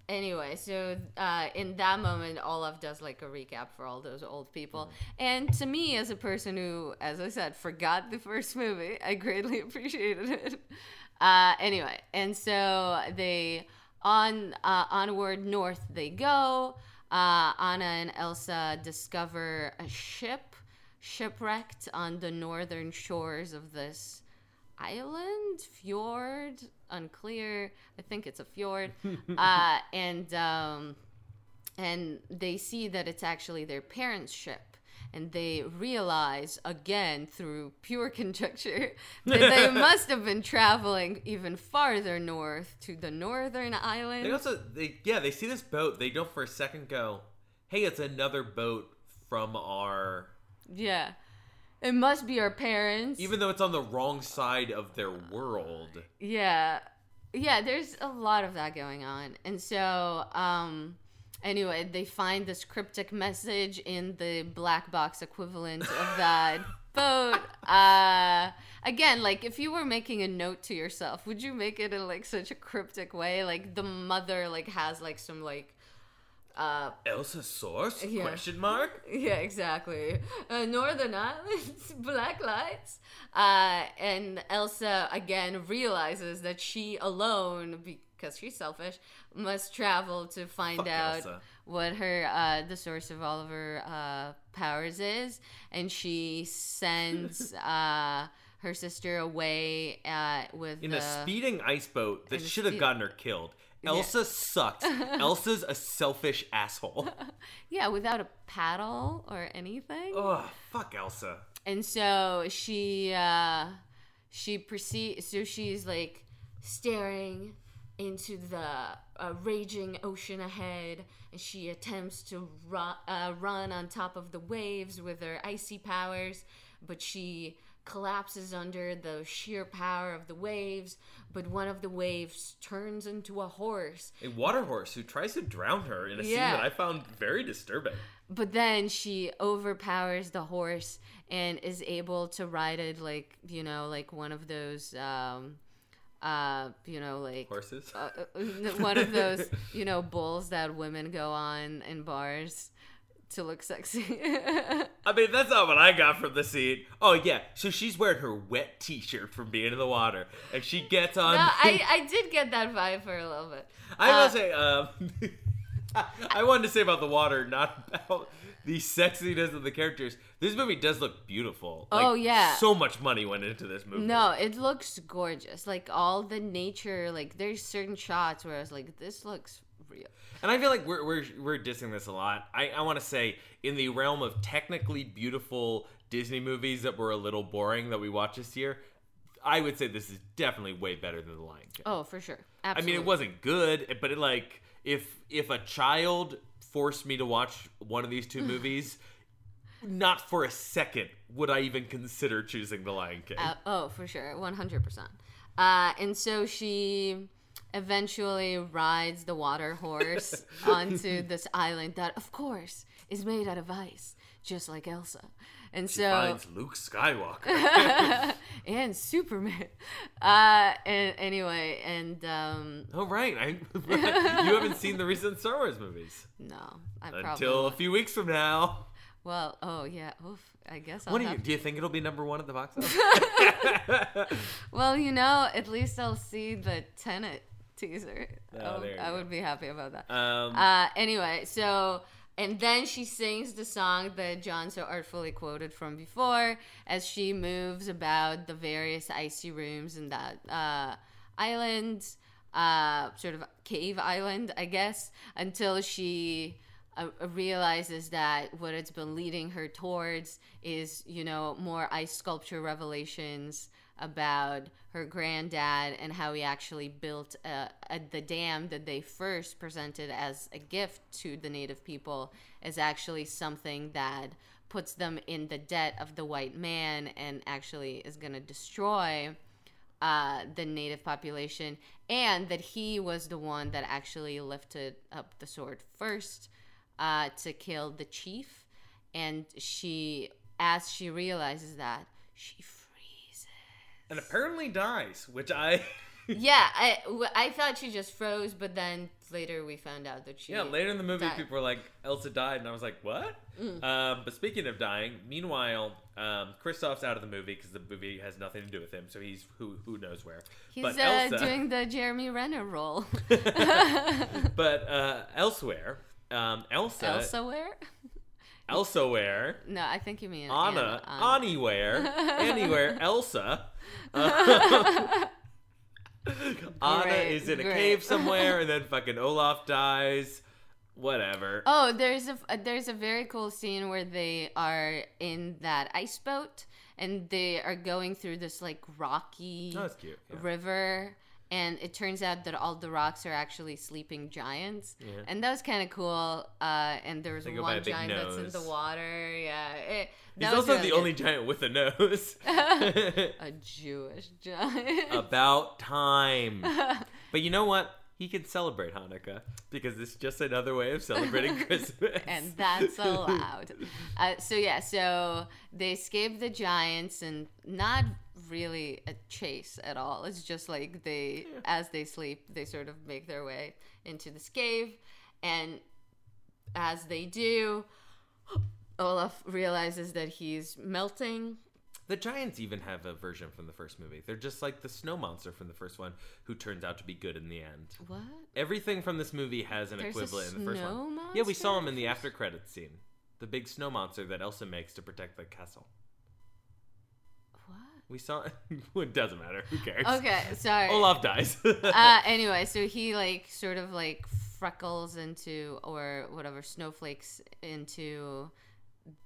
anyway, so uh, in that moment, Olaf does like a recap for all those old people, and to me, as a person who, as I said, forgot the first movie, I greatly appreciated it. Uh, anyway, and so they on uh, onward north they go. Uh, Anna and Elsa discover a ship shipwrecked on the northern shores of this island, fjord, unclear. I think it's a fjord. uh, and um, and they see that it's actually their parents' ship. And they realize again through pure conjecture that they must have been traveling even farther north to the northern island. They also, they yeah, they see this boat. They don't for a second go, "Hey, it's another boat from our." Yeah. it must be our parents. Even though it's on the wrong side of their world. yeah yeah there's a lot of that going on and so um anyway they find this cryptic message in the black box equivalent of that boat uh again like if you were making a note to yourself would you make it in like such a cryptic way like the mother like has like some like uh Elsa source? Yeah. Question mark? yeah, exactly. Uh, Northern Islands, black lights. Uh, and Elsa again realizes that she alone, because she's selfish, must travel to find Fuck out Elsa. what her uh, the source of all of her uh, powers is, and she sends uh, her sister away uh, with In the, a speeding ice boat that should have gotten her killed. Elsa sucks. Elsa's a selfish asshole. yeah without a paddle or anything. Oh, fuck Elsa. and so she uh she proceeds so she's like staring into the uh, raging ocean ahead and she attempts to ru- uh, run on top of the waves with her icy powers but she collapses under the sheer power of the waves but one of the waves turns into a horse A water horse who tries to drown her in a scene that I found very disturbing. but then she overpowers the horse and is able to ride it like you know like one of those um uh you know like Horses? uh, uh, one of those you know bulls that women go on in bars to look sexy I mean, that's not what I got from the scene. Oh, yeah. So she's wearing her wet t shirt from being in the water. And she gets on. no, I, I did get that vibe for a little bit I Uh, will say, um, I wanted to say about the water, not about the sexiness of the characters. This movie does look beautiful. Like, Oh, yeah. so much money went into this movie. no it looks gorgeous like all the nature like there's certain shots where i was like this looks real and I feel like we're we're we're dissing this a lot. I I want to say in the realm of technically beautiful Disney movies that were a little boring that we watched this year, I would say this is definitely way better than The Lion King. oh for sure I mean, it wasn't good, but it like if if a child forced me to watch one of these two movies, not for a second would I even consider choosing The Lion King. Uh, oh, for sure, one hundred percent. Uh, And so she eventually rides the water horse onto this island that, of course, is made out of ice, just like Elsa. And she so finds Luke Skywalker. and Superman. Uh, and anyway, and um, oh right, I, you haven't seen the recent Star Wars movies no, I probably until a few weeks from now. well, oh yeah, oof, I guess I'll What do you do? You think it'll be number one at the box office? Well, you know, at least I'll see the Tenet teaser. Oh, Oh, there I would be happy about that. um, Uh, anyway, so and then she sings the song that John so artfully quoted from before as she moves about the various icy rooms in that uh, island, uh, sort of cave island, I guess, until she uh, realizes that what it's been leading her towards is, you know, more ice sculpture revelations about her granddad and how he actually built uh a, the dam that they first presented as a gift to the native people is actually something that puts them in the debt of the white man and actually is going to destroy uh, the native population, and that he was the one that actually lifted up the sword first uh, to kill the chief. And she, as she realizes that, she. And apparently dies, which I. yeah, I, I thought she just froze, but then later we found out that she. Yeah, later in the movie, died. people were like, Elsa died, and I was like, what? Mm. Um, but speaking of dying, meanwhile, um, Kristoff's out of the movie because the movie has nothing to do with him, so he's who who knows where. He's but uh, Elsa, doing the Jeremy Renner role. but uh, elsewhere, um, Elsa, Elsa where? Elsewhere, No, I think you mean Anna, Anna. anywhere, anywhere, Elsa. Uh, Anna Great, is in a great. cave somewhere, and then fucking Olaf dies. Whatever. Oh, there's a there's a very cool scene where they are in that ice boat and they are going through this like rocky Oh, that's cute, yeah. river and it turns out that all the rocks are actually sleeping giants, Yeah. and that was kind of cool. Uh, and there was They one giant that's in the water. Yeah, it, He's also really the good. only giant with a nose. a Jewish giant. About time. But you know what? He can celebrate Hanukkah because it's just another way of celebrating Christmas. and that's allowed. Uh, so yeah, so they escape the giants, and not really a chase at all. It's just like they, as they sleep, they sort of make their way into this cave, and as they do, Olaf realizes that he's melting. The Giants even have a version from the first movie. They're just like the snow monster from the first one, who turns out to be good in the end. What? Everything from this movie has an There's equivalent in the first snow one. Yeah, we saw him in the the after credits scene. The big snow monster that Elsa makes to protect the castle. What? We saw. it doesn't matter. Who cares? Okay, sorry. Olaf dies. uh, anyway, so he like sort of like freckles into or whatever snowflakes into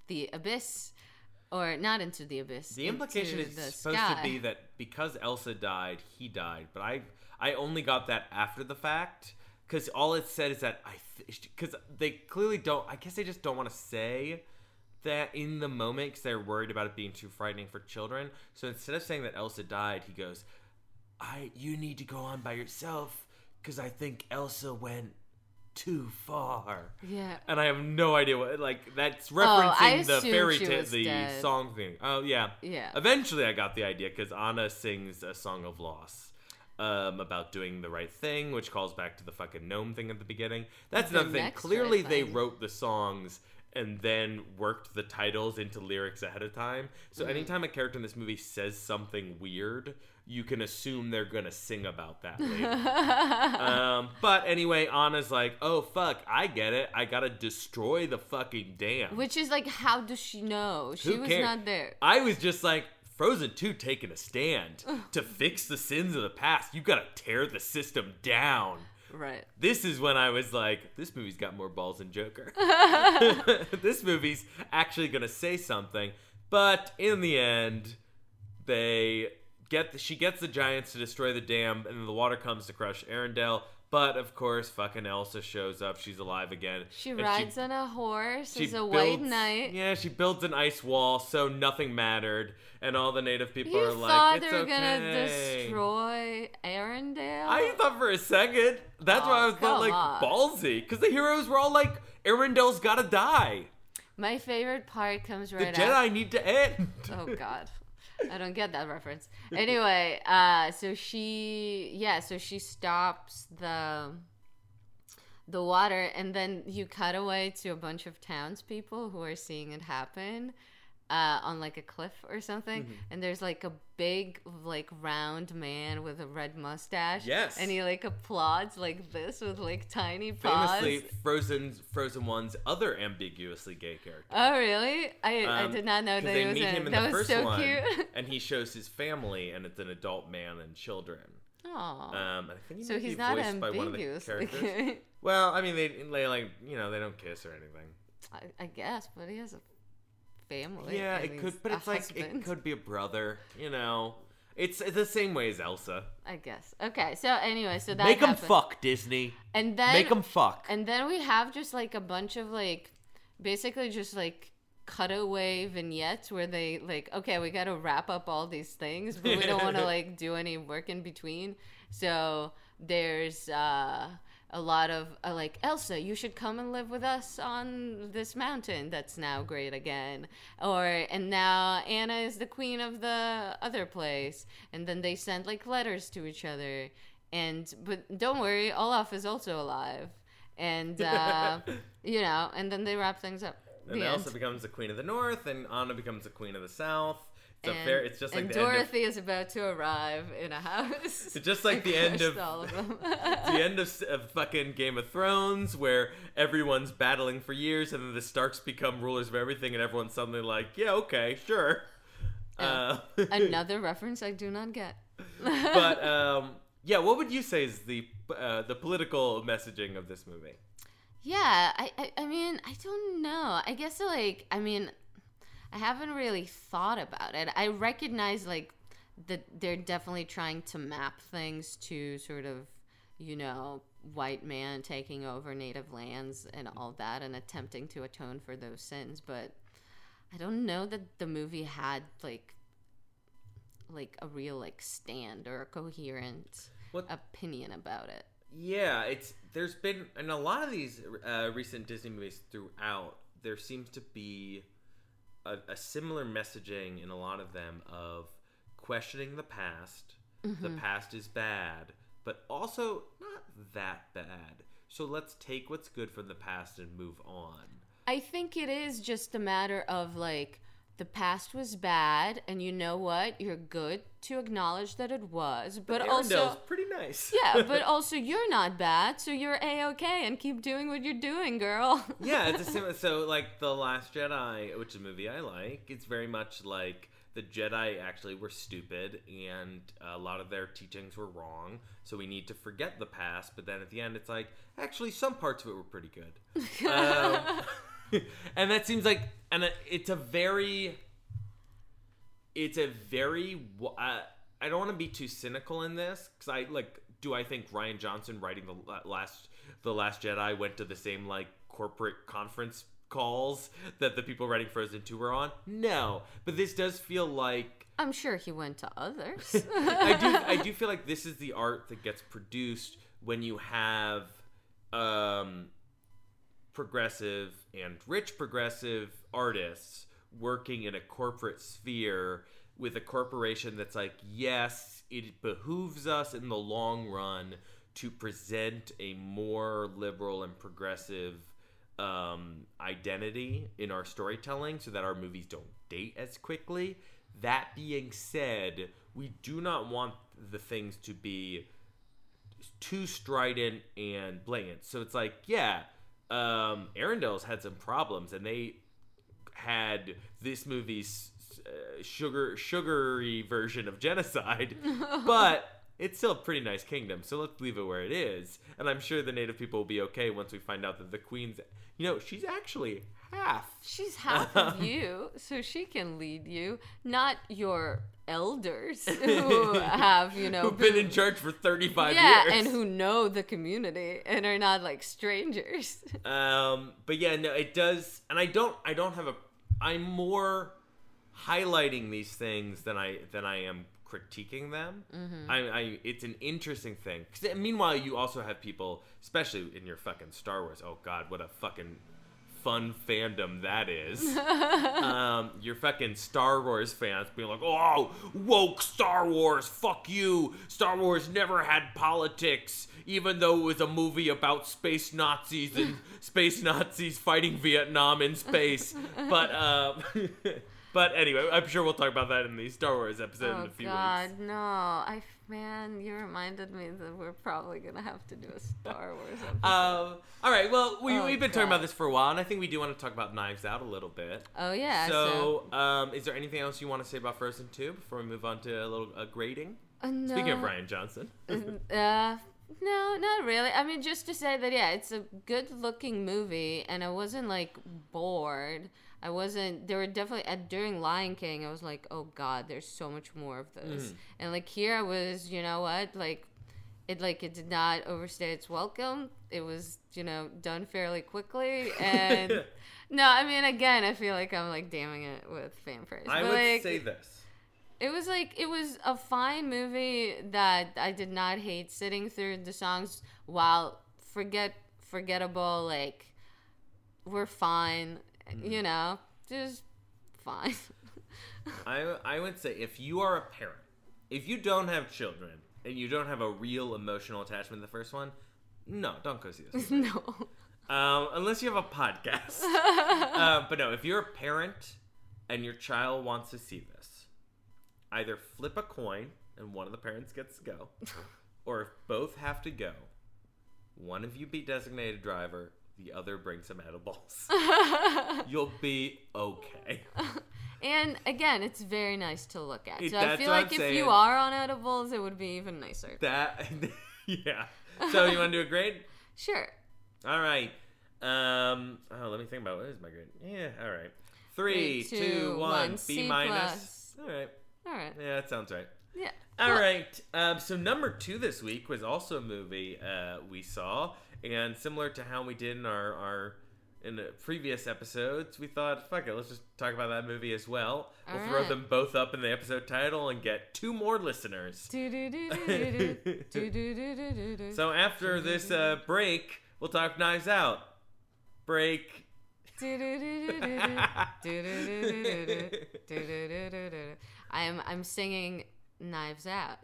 the abyss, or not into the abyss. The implication is supposed sky. to be that because Elsa died, he died. But I I only got that after the fact because all it said is that I because they clearly don't. I guess they just don't want to say that in the moment because they're worried about it being too frightening for children. So instead of saying that Elsa died, he goes, "I you need to go on by yourself because I think Elsa went." Too far, Yeah. and I have no idea what like that's Oh, referencing the fairy tale, the dead. song thing. Oh yeah, Yeah. Eventually, I got the idea because Anna sings a song of loss um, about doing the right thing, which calls back to the fucking gnome thing at the beginning. That's The another thing. Clearly, they wrote the songs and then worked the titles into lyrics ahead of time. So Mm. anytime a character in this movie says something weird, you can assume they're gonna sing about that later. um, but anyway, Anna's like, "Oh fuck, I get it. I gotta destroy the fucking dam." Which is like, how does she know? She Who was cares? not there. I was just like, Frozen 2 taking a stand to fix the sins of the past. You gotta tear the system down. Right. This is when I was like, this movie's got more balls than Joker. this movie's actually gonna say something. But in the end, they get the, she gets the giants to destroy the dam, and then the water comes to crush Arendelle. But of course, fucking Elsa shows up. She's alive again. She rides on a horse she as a white knight. Yeah, she builds an ice wall so nothing mattered, and all the native people You are thought like, they "It's were okay." gonna destroy Arendelle? I thought for a second. That's why I Oh, was thought, like on. ballsy, because the heroes were all like, "Arendelle's gotta die. My favorite part comes right. The Jedi after. need to end." Oh God. I don't get that reference. Anyway, uh, so she, yeah, so she stops the the water, and then you cut away to a bunch of townspeople who are seeing it happen uh, on like a cliff or something, Mm-hmm. and there's like a big, like round man with a red mustache. Yes. and he like applauds like this with like tiny paws. Famously, Frozen's Frozen One's other ambiguously gay character. Oh really? I, I Um, did not know that they he was meet in him in That the first so one, cute. and he shows his family, and it's an adult man and children. Aw. Um, I think he so he's not by one of the ambiguous. Well, I mean, they, they like you know they don't kiss or anything. I, I guess, but he has a family. yeah, it could, but it's like it could be a brother. You know, it's, it's the same way as Elsa. I guess. Okay, so anyway, so that Make them fuck Disney. and then Make them fuck. and then we have just like a bunch of like, basically just like cutaway vignettes where they like, okay, we got to wrap up all these things, but we don't want to like do any work in between. So there's uh a lot of uh, like Elsa, you should come and live with us on this mountain that's now great again. Or and now Anna is the queen of the other place, and then they send like letters to each other. And but don't worry, Olaf is also alive, and uh, you know, and then they wrap things up. and The Elsa end. becomes the queen of the north, and Anna becomes the queen of the south. And, fair. It's just like the of Dorothy is about to arrive in a house. It's just like the end of- of the end of, of fucking Game of Thrones, where everyone's battling for years, and then the Starks become rulers of everything, and everyone's suddenly like, "Yeah, okay, sure." Uh, Another reference I do not get. but um, yeah, what would you say is the uh, the political messaging of this movie? Yeah, I, I, I mean, I don't know. I guess like, I mean, I haven't really thought about it. I recognize like that they're definitely trying to map things to sort of, you know, white man taking over native lands and all that and attempting to atone for those sins, but I don't know that the movie had like like a real like stand or a coherent What- opinion about it. Yeah, it's there's been in a lot of these uh, recent Disney movies throughout. There seems to be a, a similar messaging in a lot of them of questioning the past. The mm-hmm. past is bad, but also not that bad. So let's take what's good from the past and move on. I think it is just a matter of like the past was bad and you know what? You're good to acknowledge that it was, but Arendelle's also pretty nice. Yeah, but also you're not bad, so you're a-okay and keep doing what you're doing, girl. yeah, it's a similar. So, like the Last Jedi, which is a movie I like, it's very much like the Jedi actually were stupid, and a lot of their teachings were wrong. So we need to forget the past. But then at the end, it's like actually some parts of it were pretty good. um, and that seems like, and it's a very, it's a very. Uh, I don't want to be too cynical in this because I like. Do I think Rian Johnson writing the last the Last Jedi went to the same like corporate conference calls that the people writing Frozen 2 were on? No, but this does feel like I'm sure he went to others. I do I do feel like this is the art that gets produced when you have um progressive and rich progressive artists working in a corporate sphere with a corporation that's like, yes, it behooves us in the long run to present a more liberal and progressive um, identity in our storytelling so that our movies don't date as quickly. That being said, we do not want the things to be too strident and blatant. So it's like, yeah, um, Arendelle's had some problems, and they had this movie's uh, sugar sugary version of genocide, but it's still a pretty nice kingdom. So let's leave it where it is, and I'm sure the native people will be okay once we find out that the queen's, you know, she's actually half. She's half of you, so she can lead you, not your elders who have, you know, Who've been in charge for 35 yeah, years. and who know the community and are not like strangers. Um, but yeah, no, it does, and I don't, I don't have a, I'm more highlighting these things than I than I am critiquing them. Mm-hmm. I, I, it's an interesting thing. Cause meanwhile, you also have people, especially in your fucking Star Wars. Oh God, what a fucking fun fandom that is. um, your fucking Star Wars fans being like, "Oh, woke Star Wars, fuck you! Star Wars never had politics, even though it was a movie about space Nazis and space Nazis fighting Vietnam in space." But um, but anyway, I'm sure we'll talk about that in the Star Wars episode in oh a few God, weeks. no! I man, you reminded me that we're probably gonna have to do a Star Wars episode. Um, all right, well, we, Oh, we've been talking about this for a while, and I think we do want to talk about Knives Out a little bit. oh yeah, so, So, um, is there anything else you want to say about Frozen 2 before we move on to a little uh, grading? uh, no. Speaking of Rian Johnson. Uh, no, not really. I mean, just to say that, yeah, it's a good looking movie, and I wasn't like bored. I wasn't. There were definitely at, during Lion King. I was like, oh god, there's so much more of this. Mm. And like here, I was, you know what, like. It like it did not overstay its welcome. It was, you know, done fairly quickly, and no, I mean, again, I feel like I'm like damning it with fan praise. I but, would like, say this. it was like it was a fine movie that I did not hate sitting through the songs while forget forgettable like we're fine Mm-hmm. you know just fine I, I would say if you are a parent, if you don't have children, and you don't have a real emotional attachment to the first one, no, don't go see this. movie. no um, unless you have a podcast. um, but no, if you're a parent and your child wants to see this, either flip a coin and one of the parents gets to go, or if both have to go, one of you be designated driver, the other bring some edibles. You'll be okay. and again it's very nice to look at It- so I that's feel what like I'm if saying. you are on edibles it would be even nicer That, yeah. So you want to do a grade? sure All right. Um. Oh, let me think about what is my grade. Yeah. All right. Three, two, one. one, B C minus. plus. All right. all right Yeah, that sounds right. Yeah. All right. Um, so number two this week was also a movie uh, we saw, and similar to how we did in our our in the previous episodes, we thought, fuck it, let's just talk about that movie as well. We'll All throw them both up in the episode title and get two more listeners. So after this uh, break, we'll talk Knives Out. Break. I'm I'm singing Knives Out,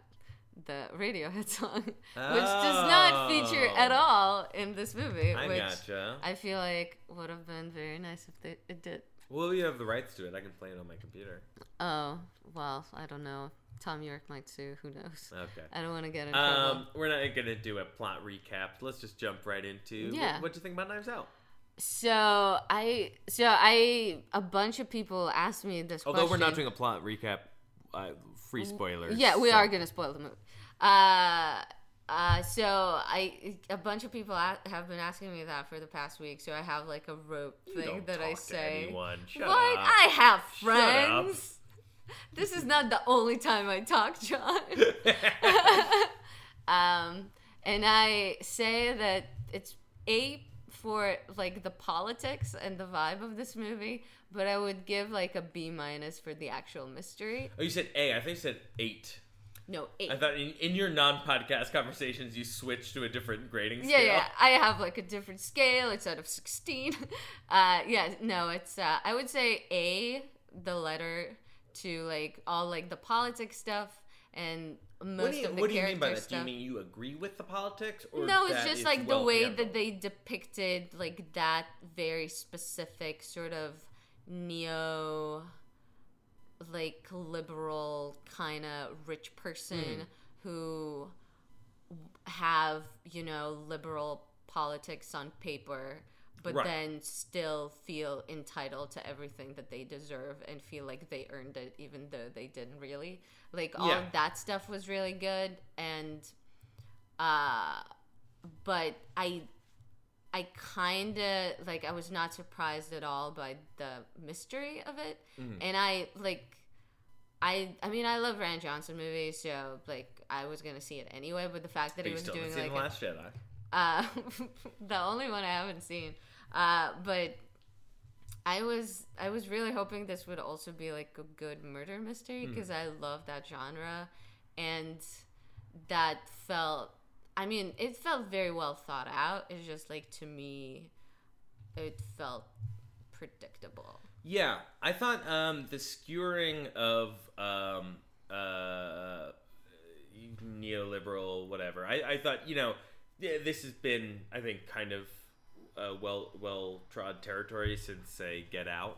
the Radiohead song, which does not feature at Oh. all in this movie. I which gotcha. I feel like would have been very nice if they, it did. Well, you have the rights to it. I can play it on my computer. Oh well, I don't know. Thom Yorke might sue. Who knows? Okay. I don't want to get in trouble. Um, we're not gonna do a plot recap. Let's just jump right into Yeah. what, what you think about Knives Out. So I, so I, a bunch of people asked me this. Although we're not doing a plot recap, uh, free spoilers. Yeah, we so- are gonna spoil the movie. Uh, uh, so I, a bunch of people a- have been asking me that for the past week. So I have like a rope You thing that I say. anyone. Shut what? up. I have friends. This is not the only time I talk, John. um, and I say that it's A for like the politics and the vibe of this movie, but I would give like a B minus for the actual mystery. oh, you said A. I think you said eight. No, eight. I thought in, in your non-podcast conversations you switched to a different grading yeah, scale. yeah. I have like a different scale. It's out of sixteen. Uh, yeah, no, it's. Uh, I would say A, the letter to like all like the politics stuff and most What do you, of the what do you mean by that? stuff. Do you mean you agree with the politics, or no, it's just like the way handled? that they depicted like that very specific sort of neo like liberal kind of rich person Mm-hmm. who have, you know, liberal politics on paper but Right. then still feel entitled to everything that they deserve and feel like they earned it even though they didn't really. Like all Yeah. that stuff was really good and uh but i i kind of like i was not surprised at all by the mystery of it Mm-hmm. and i like i i mean i love rian johnson movies so like i was gonna see it anyway but the fact that But he was doing like the a- Last Jedi. uh, the only one I haven't seen. Uh, but I was I was really hoping this would also be like a good murder mystery because I love that genre, and that felt. I mean, it felt very well thought out. It's just like to me, it felt predictable. Yeah, I thought um, the skewering of um, uh, neoliberal, whatever. I, I thought, you know, this has been, I think, kind of uh, well well trod territory since say Get Out.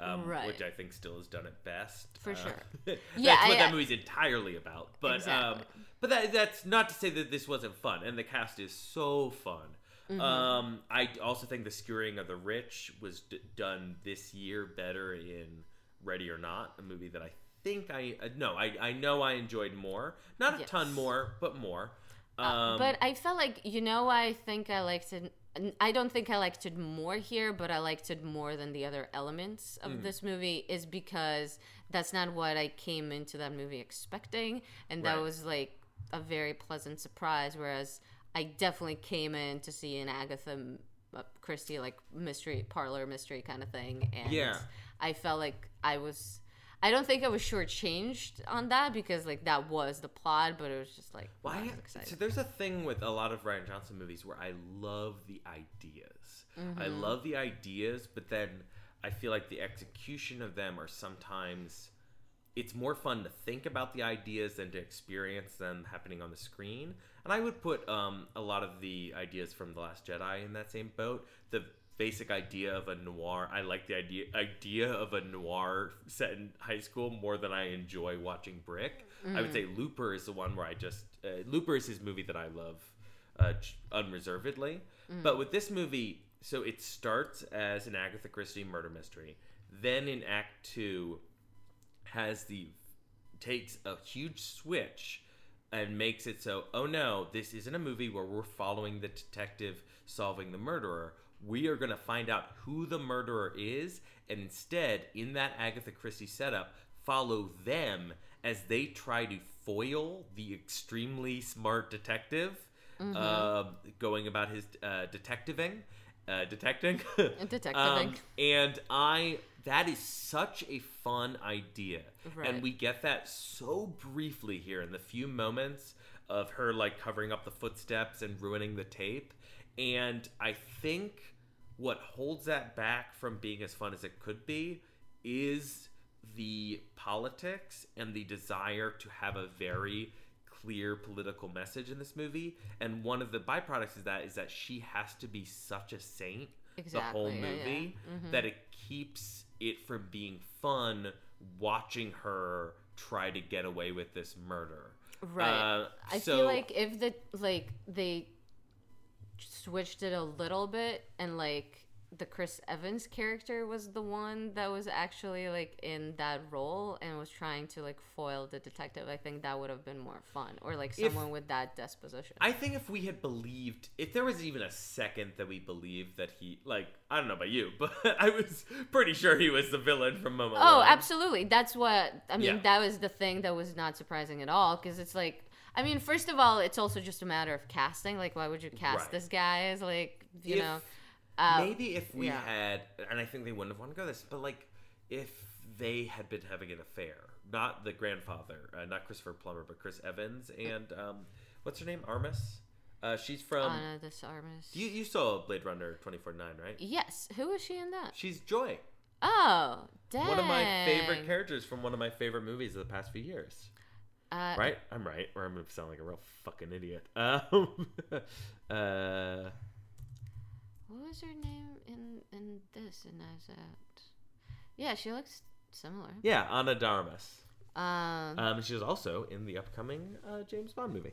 Um, Right. Which I think still has done it best. For Uh, sure. that's Yeah, what I- that movie's entirely about. But Exactly. um, but that, that's not to say that this wasn't fun. And the cast is so fun. Mm-hmm. Um, I also think the skewering of the rich was d- done this year better in Ready or Not, a movie that I think I uh, no, I I know I enjoyed more, not a Yes. ton more, but more. Um, Uh, but I felt like you know I think I liked it. I don't think I liked it more here, but I liked it more than the other elements of Mm. this movie. Is because that's not what I came into that movie expecting, and that Right. was like a very pleasant surprise. Whereas I definitely came in to see an Agatha uh, Christie like mystery parlor mystery kind of thing, and Yeah. I felt like I was. I don't think I was shortchanged on that because like that was the plot, but it was just like Why? I excited. So there's a thing with a lot of Rian Johnson movies where I love the ideas. I Mm-hmm. love the ideas, but then I feel like the execution of them are sometimes it's more fun to think about the ideas than to experience them happening on the screen. And I would put um, a lot of the ideas from The Last Jedi in that same boat. The basic idea of a noir. I like the idea idea of a noir set in high school more than I enjoy watching Brick. I would say Looper is the one where I just uh, Looper is his movie that I love uh, unreservedly. But with this movie, so it starts as an Agatha Christie murder mystery. Then in Act Two, has the takes a huge switch and makes it so oh no this isn't a movie where we're following the detective solving the murderer we are going to find out who the murderer is and instead in that agatha christie setup follow them as they try to foil the extremely smart detective uh, going about his uh, detectiving. Uh, detecting, Detectiving. Um, and I that is such a fun idea, Right. and we get that so briefly here in the few moments of her like covering up the footsteps and ruining the tape. And I think what holds that back from being as fun as it could be is the politics and the desire to have a very clear political message in this movie. And one of the byproducts of that is that she has to be such a saint the whole Exactly, yeah, yeah. movie Mhm. that it keeps it from being fun watching her try to get away with this murder. Right. Uh, I so- feel like if the like they switched it a little bit and like the Chris Evans character was the one that was actually like in that role and was trying to like foil the detective, I think that would have been more fun. Or like If- someone with that disposition. I think if we had believed, if there was even a second that we believed that he, like, I don't know about you, but I was pretty sure he was the villain from Momo. Oh, absolutely. That's what I mean. Yeah. That was the thing that was not surprising at all because it's like, I mean, first of all, it's also just a matter of casting. Like, why would you cast Right. this guy as like, you If- know? Uh, Maybe if we yeah. had, and I think they wouldn't have wanted to go this, but like if they had been having an affair, not the grandfather, uh, not Christopher Plummer, but Chris Evans, and um, what's her name, Armas. Uh, she's from. Ana de Armas. you you saw Blade Runner twenty four nine, right? Yes. Who was she in that? She's Joy, Oh, dang. one of my favorite characters from one of my favorite movies of the past few years. Uh, Right? I'm right, or I'm gonna sound like a real fucking idiot. Um, uh, What was her name in in this and as that? Yeah, she looks similar. yeah, Ana de Armas. Um, Um, she was also in the upcoming uh, James Bond movie.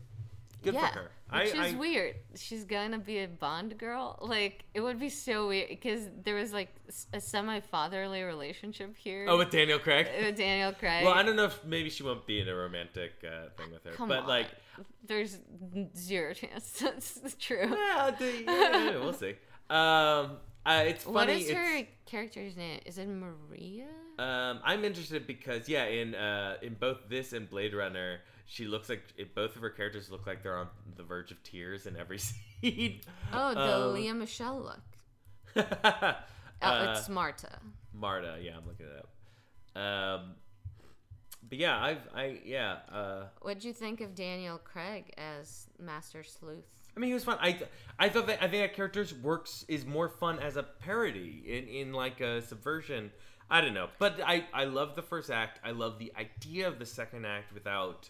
Good yeah, for her. Which I, is I, weird. She's gonna be a Bond girl. Like it would be so weird because there was like a semi fatherly relationship here. Oh, with Daniel Craig. with Daniel Craig. Well, I don't know if maybe she won't be in a romantic uh, thing with her, Come but on. like, there's zero chance that's true. yeah, yeah, yeah, we'll see. Um, uh, it's funny. what is her character's name? Is it Maria? Um, I'm interested because yeah, in uh, in both this and Blade Runner, she looks like it, both of her characters look like they're on the verge of tears in every scene. Oh, the Um, Lea Michele look. uh, Oh, it's Marta. Marta. Yeah, I'm looking it up. Um, but yeah, I've I yeah. Uh, What'd you think of Daniel Craig as Master Sleuth? I mean, he was fun. I I thought that I think that character's works is more fun as a parody in in like a subversion. I don't know, but I I love the first act. I love the idea of the second act without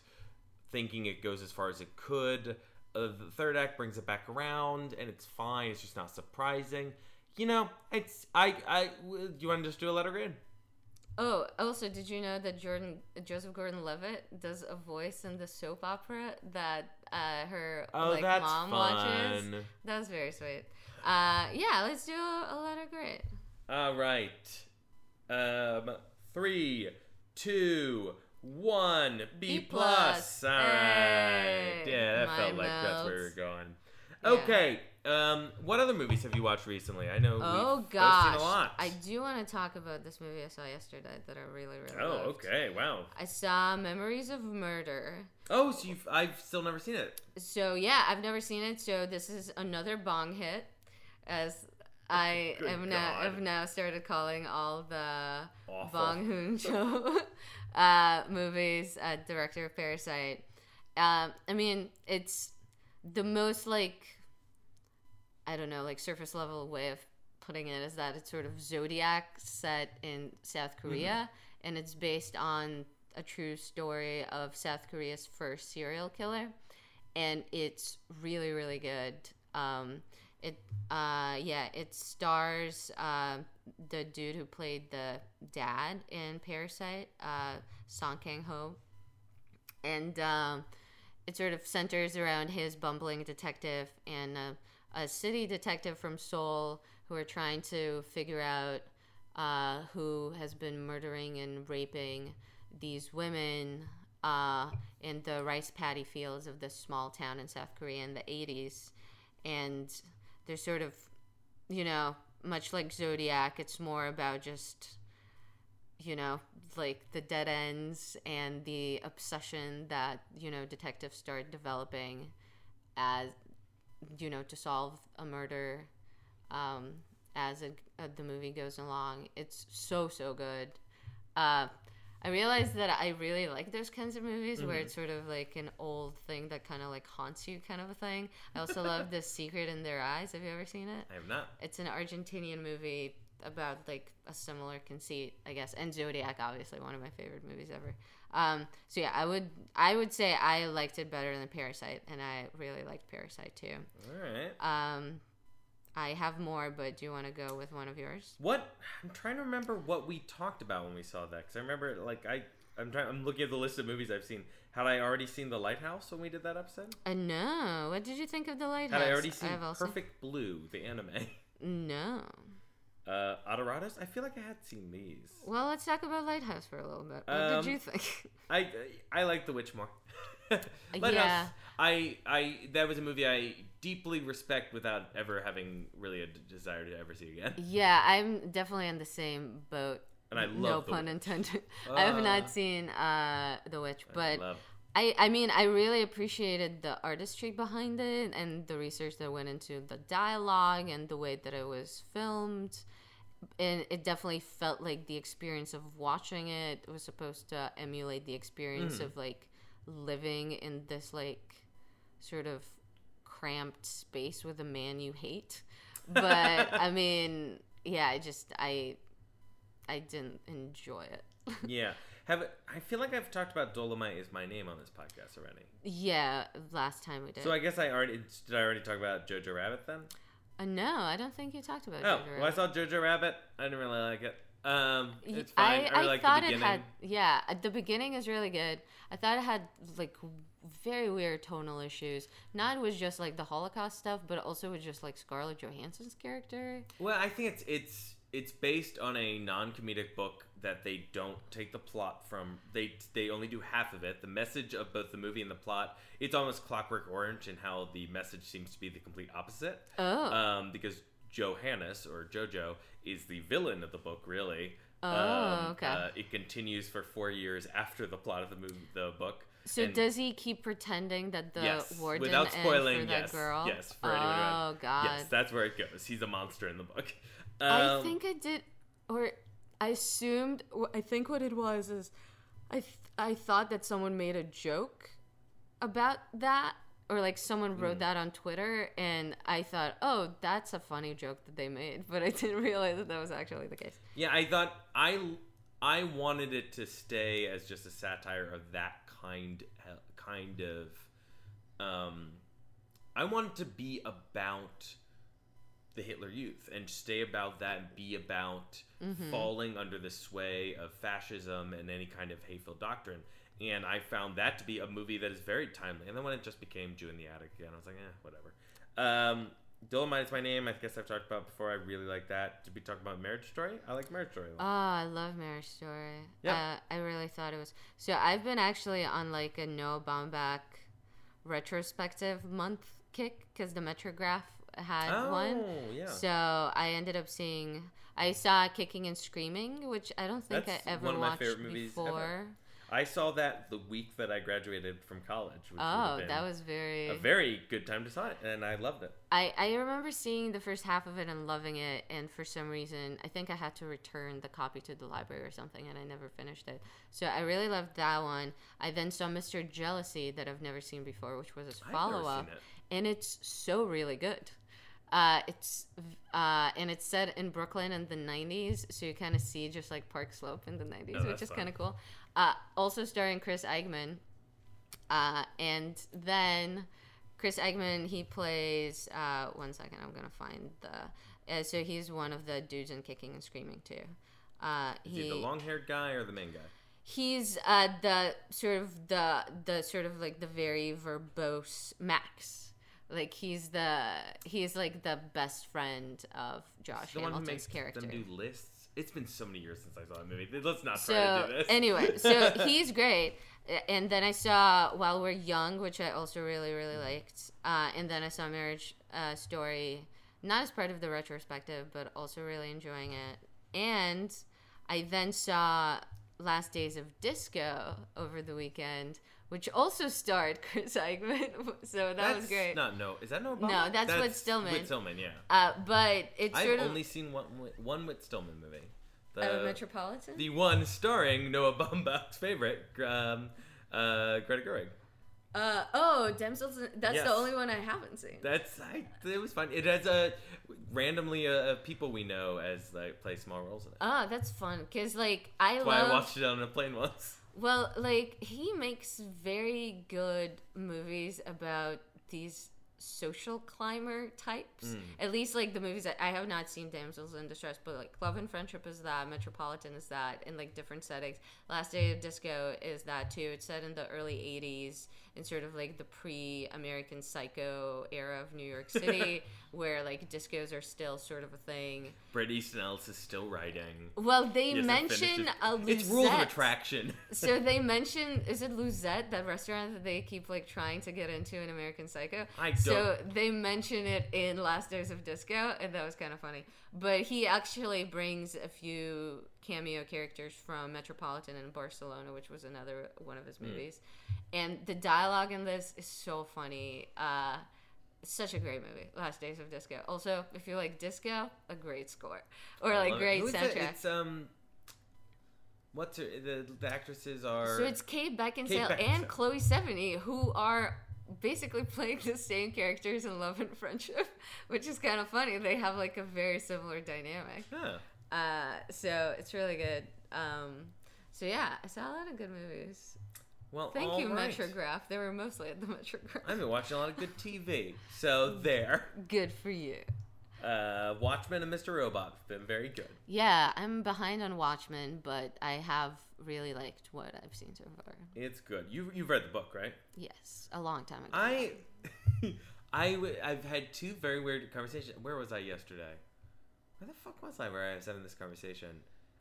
thinking it goes as far as it could. Uh, the third act brings it back around, and it's fine. It's just not surprising. You know, it's I I. Do you want to just do a letter grade? Oh, also, did you know that Jordan Joseph Gordon-Levitt does a voice in the soap opera that uh, her Oh, like mom fun. watches? That was very sweet. Uh, yeah, let's do a, a letter grit. All right. Um, three, two, one. B, B plus. plus. All right. Hey, Yeah, that felt like that's where we were going. Yeah. Um, what other movies have you watched recently? I know. Oh gosh, seen a lot. I do want to talk about this movie I saw yesterday that I really really Oh, loved. okay. Wow. I saw Memories of Murder. Oh, so you've I've still never seen it. So yeah, I've never seen it. So this is another bong hit, as I Good am now have now started calling all the Awful. Bong Hoon Cho uh, movies. Uh, director of Parasite. Um, I mean, it's the most like I don't know, like surface level way of putting it is that it's sort of Zodiac set in South Korea, and it's based on a true story of South Korea's first serial killer, and it's really really good. Um, it uh, yeah, it stars uh, the dude who played the dad in Parasite, uh, Song Kang Ho, and um, it sort of centers around his bumbling detective and uh, a city detective from Seoul who are trying to figure out uh, who has been murdering and raping these women uh, in the rice paddy fields of this small town in South Korea in the 80s. And they're sort of, you know, much like Zodiac, it's more about just you know, like the dead ends and the obsession that you know detectives start developing as you know to solve a murder um, as it, uh, the movie goes along. It's so so good. Uh, I realized that I really like those kinds of movies where it's sort of like an old thing that kind of like haunts you, kind of a thing. I also love The Secret in Their Eyes. Have you ever seen it? I have not. It's an Argentinian movie about like a similar conceit, I guess. And Zodiac, obviously, one of my favorite movies ever. Um, so yeah, I would I would say I liked it better than Parasite, and I really liked Parasite too. All right. Um, I have more, but do you want to go with one of yours? What I'm trying to remember what we talked about when we saw that because I remember like I I'm trying I'm looking at the list of movies I've seen. Had I already seen The Lighthouse when we did that episode? Uh, no. What did you think of the lighthouse? Had I already seen I've also- Perfect Blue, the anime? No. Uh, Adorados? I feel like I had seen these. Well, let's talk about Lighthouse for a little bit. What Um, did you think? I I like The Witch more. Yeah. I I that was a movie I deeply respect without ever having really a desire to ever see again. yeah, I'm definitely in the same boat. And I no love The pun Witch. intended. I have not seen uh, The Witch, I but love- I, I mean, I really appreciated the artistry behind it and the research that went into the dialogue and the way that it was filmed. And it definitely felt like the experience of watching it was supposed to emulate the experience hmm. of like living in this like sort of cramped space with a man you hate. But I mean, yeah, I just I I didn't enjoy it. yeah. Have I feel like I've talked about Dolemite is my name on this podcast already. yeah, last time we did. So I guess I already did. I already talk about Jojo Rabbit then. Uh, no, I don't think you talked about Oh, Jojo well, I saw Jojo Rabbit. I didn't really like it. Um, it's fine. I, I, really I like thought it had yeah. The beginning is really good. I thought it had like very weird tonal issues. Not with just like the Holocaust stuff, but also with just like Scarlett Johansson's character. Well, I think it's it's it's based on a non-comedic book that they don't take the plot from. They they only do half of it. The message of both the movie and the plot. It's almost Clockwork Orange and how the message seems to be the complete opposite. Oh. Um, because Johannes or Jojo is the villain of the book, really. Oh, Um, okay. Uh, it continues for four years after the plot of the movie, the book. So And- does he keep pretending that the yes, warden without spoiling, for that yes, girl? yes, for anyone who oh God. yes, that's where it goes. He's a monster in the book. I Um, think I did, or I assumed. I think what it was is, I th- I thought that someone made a joke about that, or like someone wrote that on Twitter, and I thought, oh, that's a funny joke that they made, but I didn't realize that that was actually the case. Yeah, I thought I I wanted it to stay as just a satire of that kind kind of um I wanted to be about the Hitler Youth and stay about that and be about falling under the sway of fascism and any kind of hateful doctrine. And I found that to be a movie that is very timely. And then when it just became Jew in the Attic again, I was like, eh, whatever. Um, Dolemite is my name. I guess I've talked about before. I really like that. Did we talk about Marriage Story? I like Marriage Story. a Oh. I love Marriage Story. Yeah. Uh, I really thought it was. So I've been actually on like a Noah Baumbach retrospective month kick because the Metrograph had one. Oh, yeah. So I ended up seeing. I saw Kicking and Screaming, which I don't think That's I ever one of my watched favorite movies ever. before. I saw that the week that I graduated from college. Which Oh, that was very. a very good time to saw it, and I loved it. I, I remember seeing the first half of it and loving it, and for some reason, I think I had to return the copy to the library or something, and I never finished it. So I really loved that one. I then saw Mr. Jealousy that I've never seen before, which was his follow up, it. and it's so really good. Uh, it's uh, and it's set in Brooklyn in the '90s, so you kind of see just like Park Slope in the '90s, Oh, which is kind of cool. Uh, also starring Chris Eigeman, uh, and then Chris Eigeman, he plays. Uh, one second, I'm gonna find the. Uh, so he's one of the dudes in Kicking and Screaming too. Uh, he, he the long-haired guy or the main guy? he's uh, the sort of the the sort of like the very verbose Max. Like he's the he's like the best friend of Josh the one who Hamilton's makes character. them do lists. It's been so many years since I saw that movie. Let's not try so to do this. anyway so he's great and then i saw while we're young which i also really really liked uh, and then i saw marriage uh, story not as part of the retrospective but also really enjoying it and I then saw Last Days of Disco over the weekend, which also starred Chris Eigeman. So that was That's great. Not no. Is that no? Obama? No, that's Whit Stillman. Whit Stillman, yeah. Uh, but it's I've sort of only seen one one Whit Stillman movie. uh, The, Metropolitan. the one starring Noah Baumbach's favorite, um, uh, Greta Gerwig. Uh, oh, Damsels. That's Yes. the only one I haven't seen. That's I. It was fun. It has a randomly uh, people we know as like play small roles in it. Oh, that's fun because like I That's why. I watched it on a plane once. Well, like he makes very good movies about these social climber types. Mm. At least like the movies that I have not seen Damsels in Distress, but like Love and Friendship is that, Metropolitan is that, in like different settings. Last Day of Disco is that too. It's set in the early '80s in sort of like the pre-American Psycho era of New York City, where like discos are still sort of a thing. Bret Easton Ellis is still writing. Well, they He mention a It's rules of attraction. So they mention is it Luzette, that restaurant that they keep like trying to get into in American Psycho? I So they mention it in Last Days of Disco, and that was kind of funny. But he actually brings a few cameo characters from Metropolitan and Barcelona, which was another one of his Hmm. movies. And the dialogue in this is so funny. Uh, such a great movie, Last Days of Disco. Also, if you like disco, a great score or I like it. great it? soundtrack. It's um, what's her, the the actresses are. So it's Kate Beckinsale Kate and Chloe Sevigny who are basically playing the same characters in Love and Friendship, which is kind of funny. They have like a very similar dynamic. Huh. Uh, so it's really good. Um, so yeah, I saw a lot of good movies. Well, Thank all you, right. Metrograph. They were mostly at the Metrograph. I've been watching a lot of good TV. So there. Good for you. Uh, Watchmen and Mr. Robot have been very good. Yeah, I'm behind on Watchmen, but I have really liked what I've seen so far. It's good. You you've read the book, right? Yes, a long time ago. I I w- I've had two very weird conversations. Where was I yesterday? Where the fuck was I? Where I was having this conversation?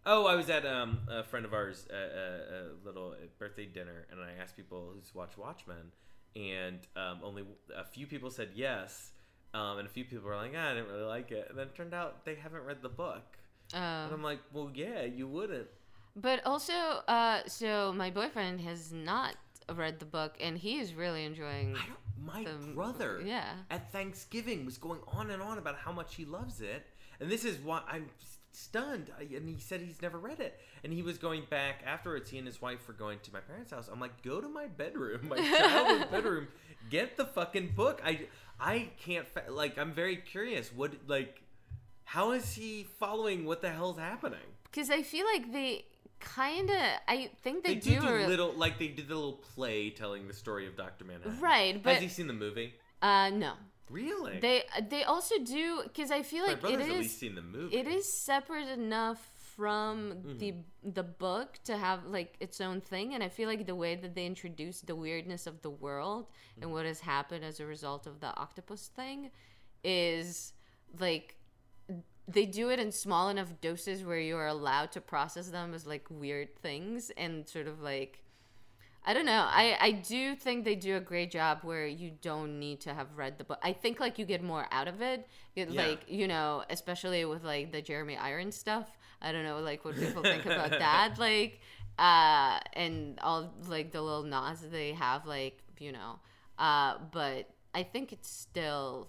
Oh, I was at um, a friend of ours uh, uh, a little birthday dinner, and I asked people who's watched Watchmen, and um, only a few people said yes, um, and a few people were like, ah, I didn't really like it, and then it turned out they haven't read the book, Um, and I'm like, well, yeah, you wouldn't. But also, uh, so my boyfriend has not read the book, and he is really enjoying. I don't. My the- brother, yeah. at Thanksgiving was going on and on about how much he loves it, and this is why I'm stunned. I, and he said he's never read it, and he was going back afterwards. He and his wife were going to my parents' house. I'm like, go to my bedroom, my childhood bedroom, get the fucking book. I I can't fa- like. I'm very curious. What like. How is he following what the hell's happening? Because I feel like they kind of. I think they, They do, do a- little like they did the little play telling the story of Doctor Manhattan. Right, but has he seen the movie? uh, no, Really? they they also do because I feel like it brother's at least is seen the movie. it is separate enough from Mm-hmm. the the book to have like its own thing and i feel like the way that they introduce the weirdness of the world and what has happened as a result of the octopus thing is like they do it in small enough doses where you are allowed to process them as like weird things and sort of like I don't know. I, I do think they do a great job where you don't need to have read the book. I think like you get more out of it. You- Yeah. Like, you know, especially with like the Jeremy Irons stuff. I don't know like what people think about that. Like uh and all like the little nods that they have, like, you know. Uh but I think it's still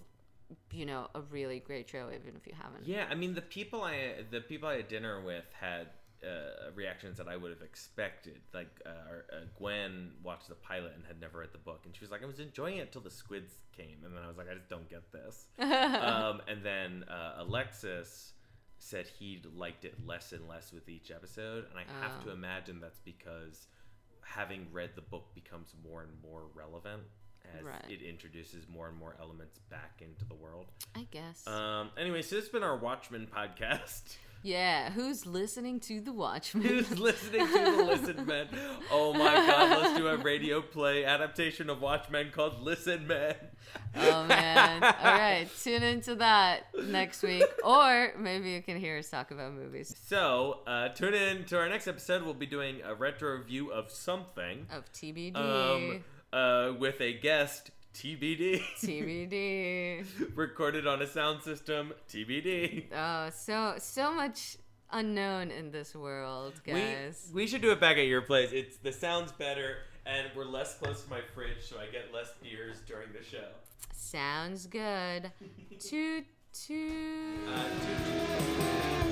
you know, a really great show even if you haven't. Yeah, I mean the people I the people I had dinner with had uh, reactions that I would have expected. Like uh, our, uh, Gwen watched the pilot and had never read the book, and she was like, "I was enjoying it till the squids came," and then I was like, "I just don't get this." um, and then uh, Alexis said he liked it less and less with each episode, and I have to Oh. imagine that's because having read the book becomes more and more relevant as Right. it introduces more and more elements back into the world. I guess. Um. Anyway, so this has been our Watchmen podcast. Yeah, who's listening to The Watchmen? Who's listening to the Listen Men? Oh my God! Let's do a radio play adaptation of Watchmen called Listen Men. Oh man. All right, tune into that next week. Or maybe you can hear us talk about movies So, uh, tune in to our next episode. We'll be doing a retro review of something of TBD. um, uh, with a guest, TBD. TBD. Recorded on a sound system, TBD. Oh, so so much unknown in this world, We, guys. we should do it back at your place. It's the sound's better, and we're less close to my fridge, so I get less beers during the show. Sounds good. toot toot. Uh, toot